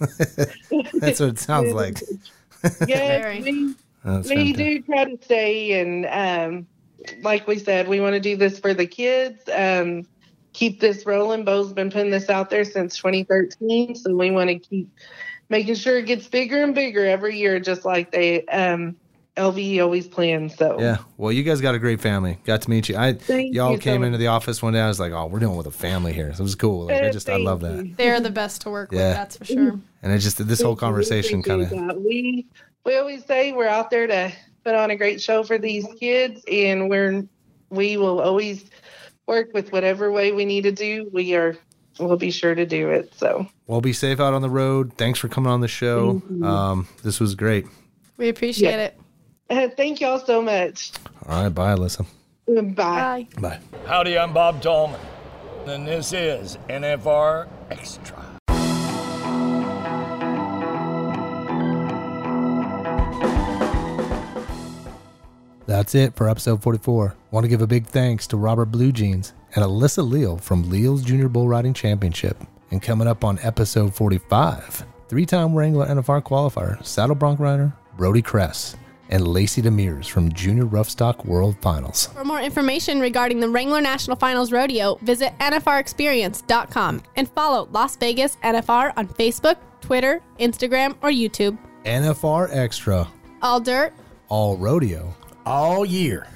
That's what it sounds like. yeah, we, That's we do try to stay, and um, like we said, we want to do this for the kids. Um, keep this rolling. Bo's been putting this out there since 2013, so we want to keep making sure it gets bigger and bigger every year, just like they um, LV always plans. So Yeah. Well, you guys got a great family. Got to meet you. I Thank y'all you so came much. into the office one day. I was like, oh, we're dealing with a family here. So it was cool. Like, I just I love that. They're the best to work Yeah. with, that's for sure. And it just this whole conversation kind of. We we always say we're out there to put on a great show for these kids, and we're we will always work with whatever way we need to do. We are we'll be sure to do it. So well. Be safe out on the road. Thanks for coming on the show. Mhm. Um, this was great. We appreciate Yeah. it. thank y'all so much. All right. Bye, Alyssa. Bye. Bye. Howdy, I'm Bob Tallman, and this is NFR Extra. That's it for episode 44. Want to give a big thanks to Robert Blue Jeans and Alyssa Leal from Leal's Junior Bull Riding Championship. And coming up on episode 45, three time Wrangler NFR qualifier, saddle bronc rider Brody Cress, and Lacey Demers from Junior Roughstock World Finals. For more information regarding the Wrangler National Finals Rodeo, visit NFRExperience.com and follow Las Vegas NFR on Facebook, Twitter, Instagram, or YouTube. NFR Extra, All dirt, all rodeo, all year.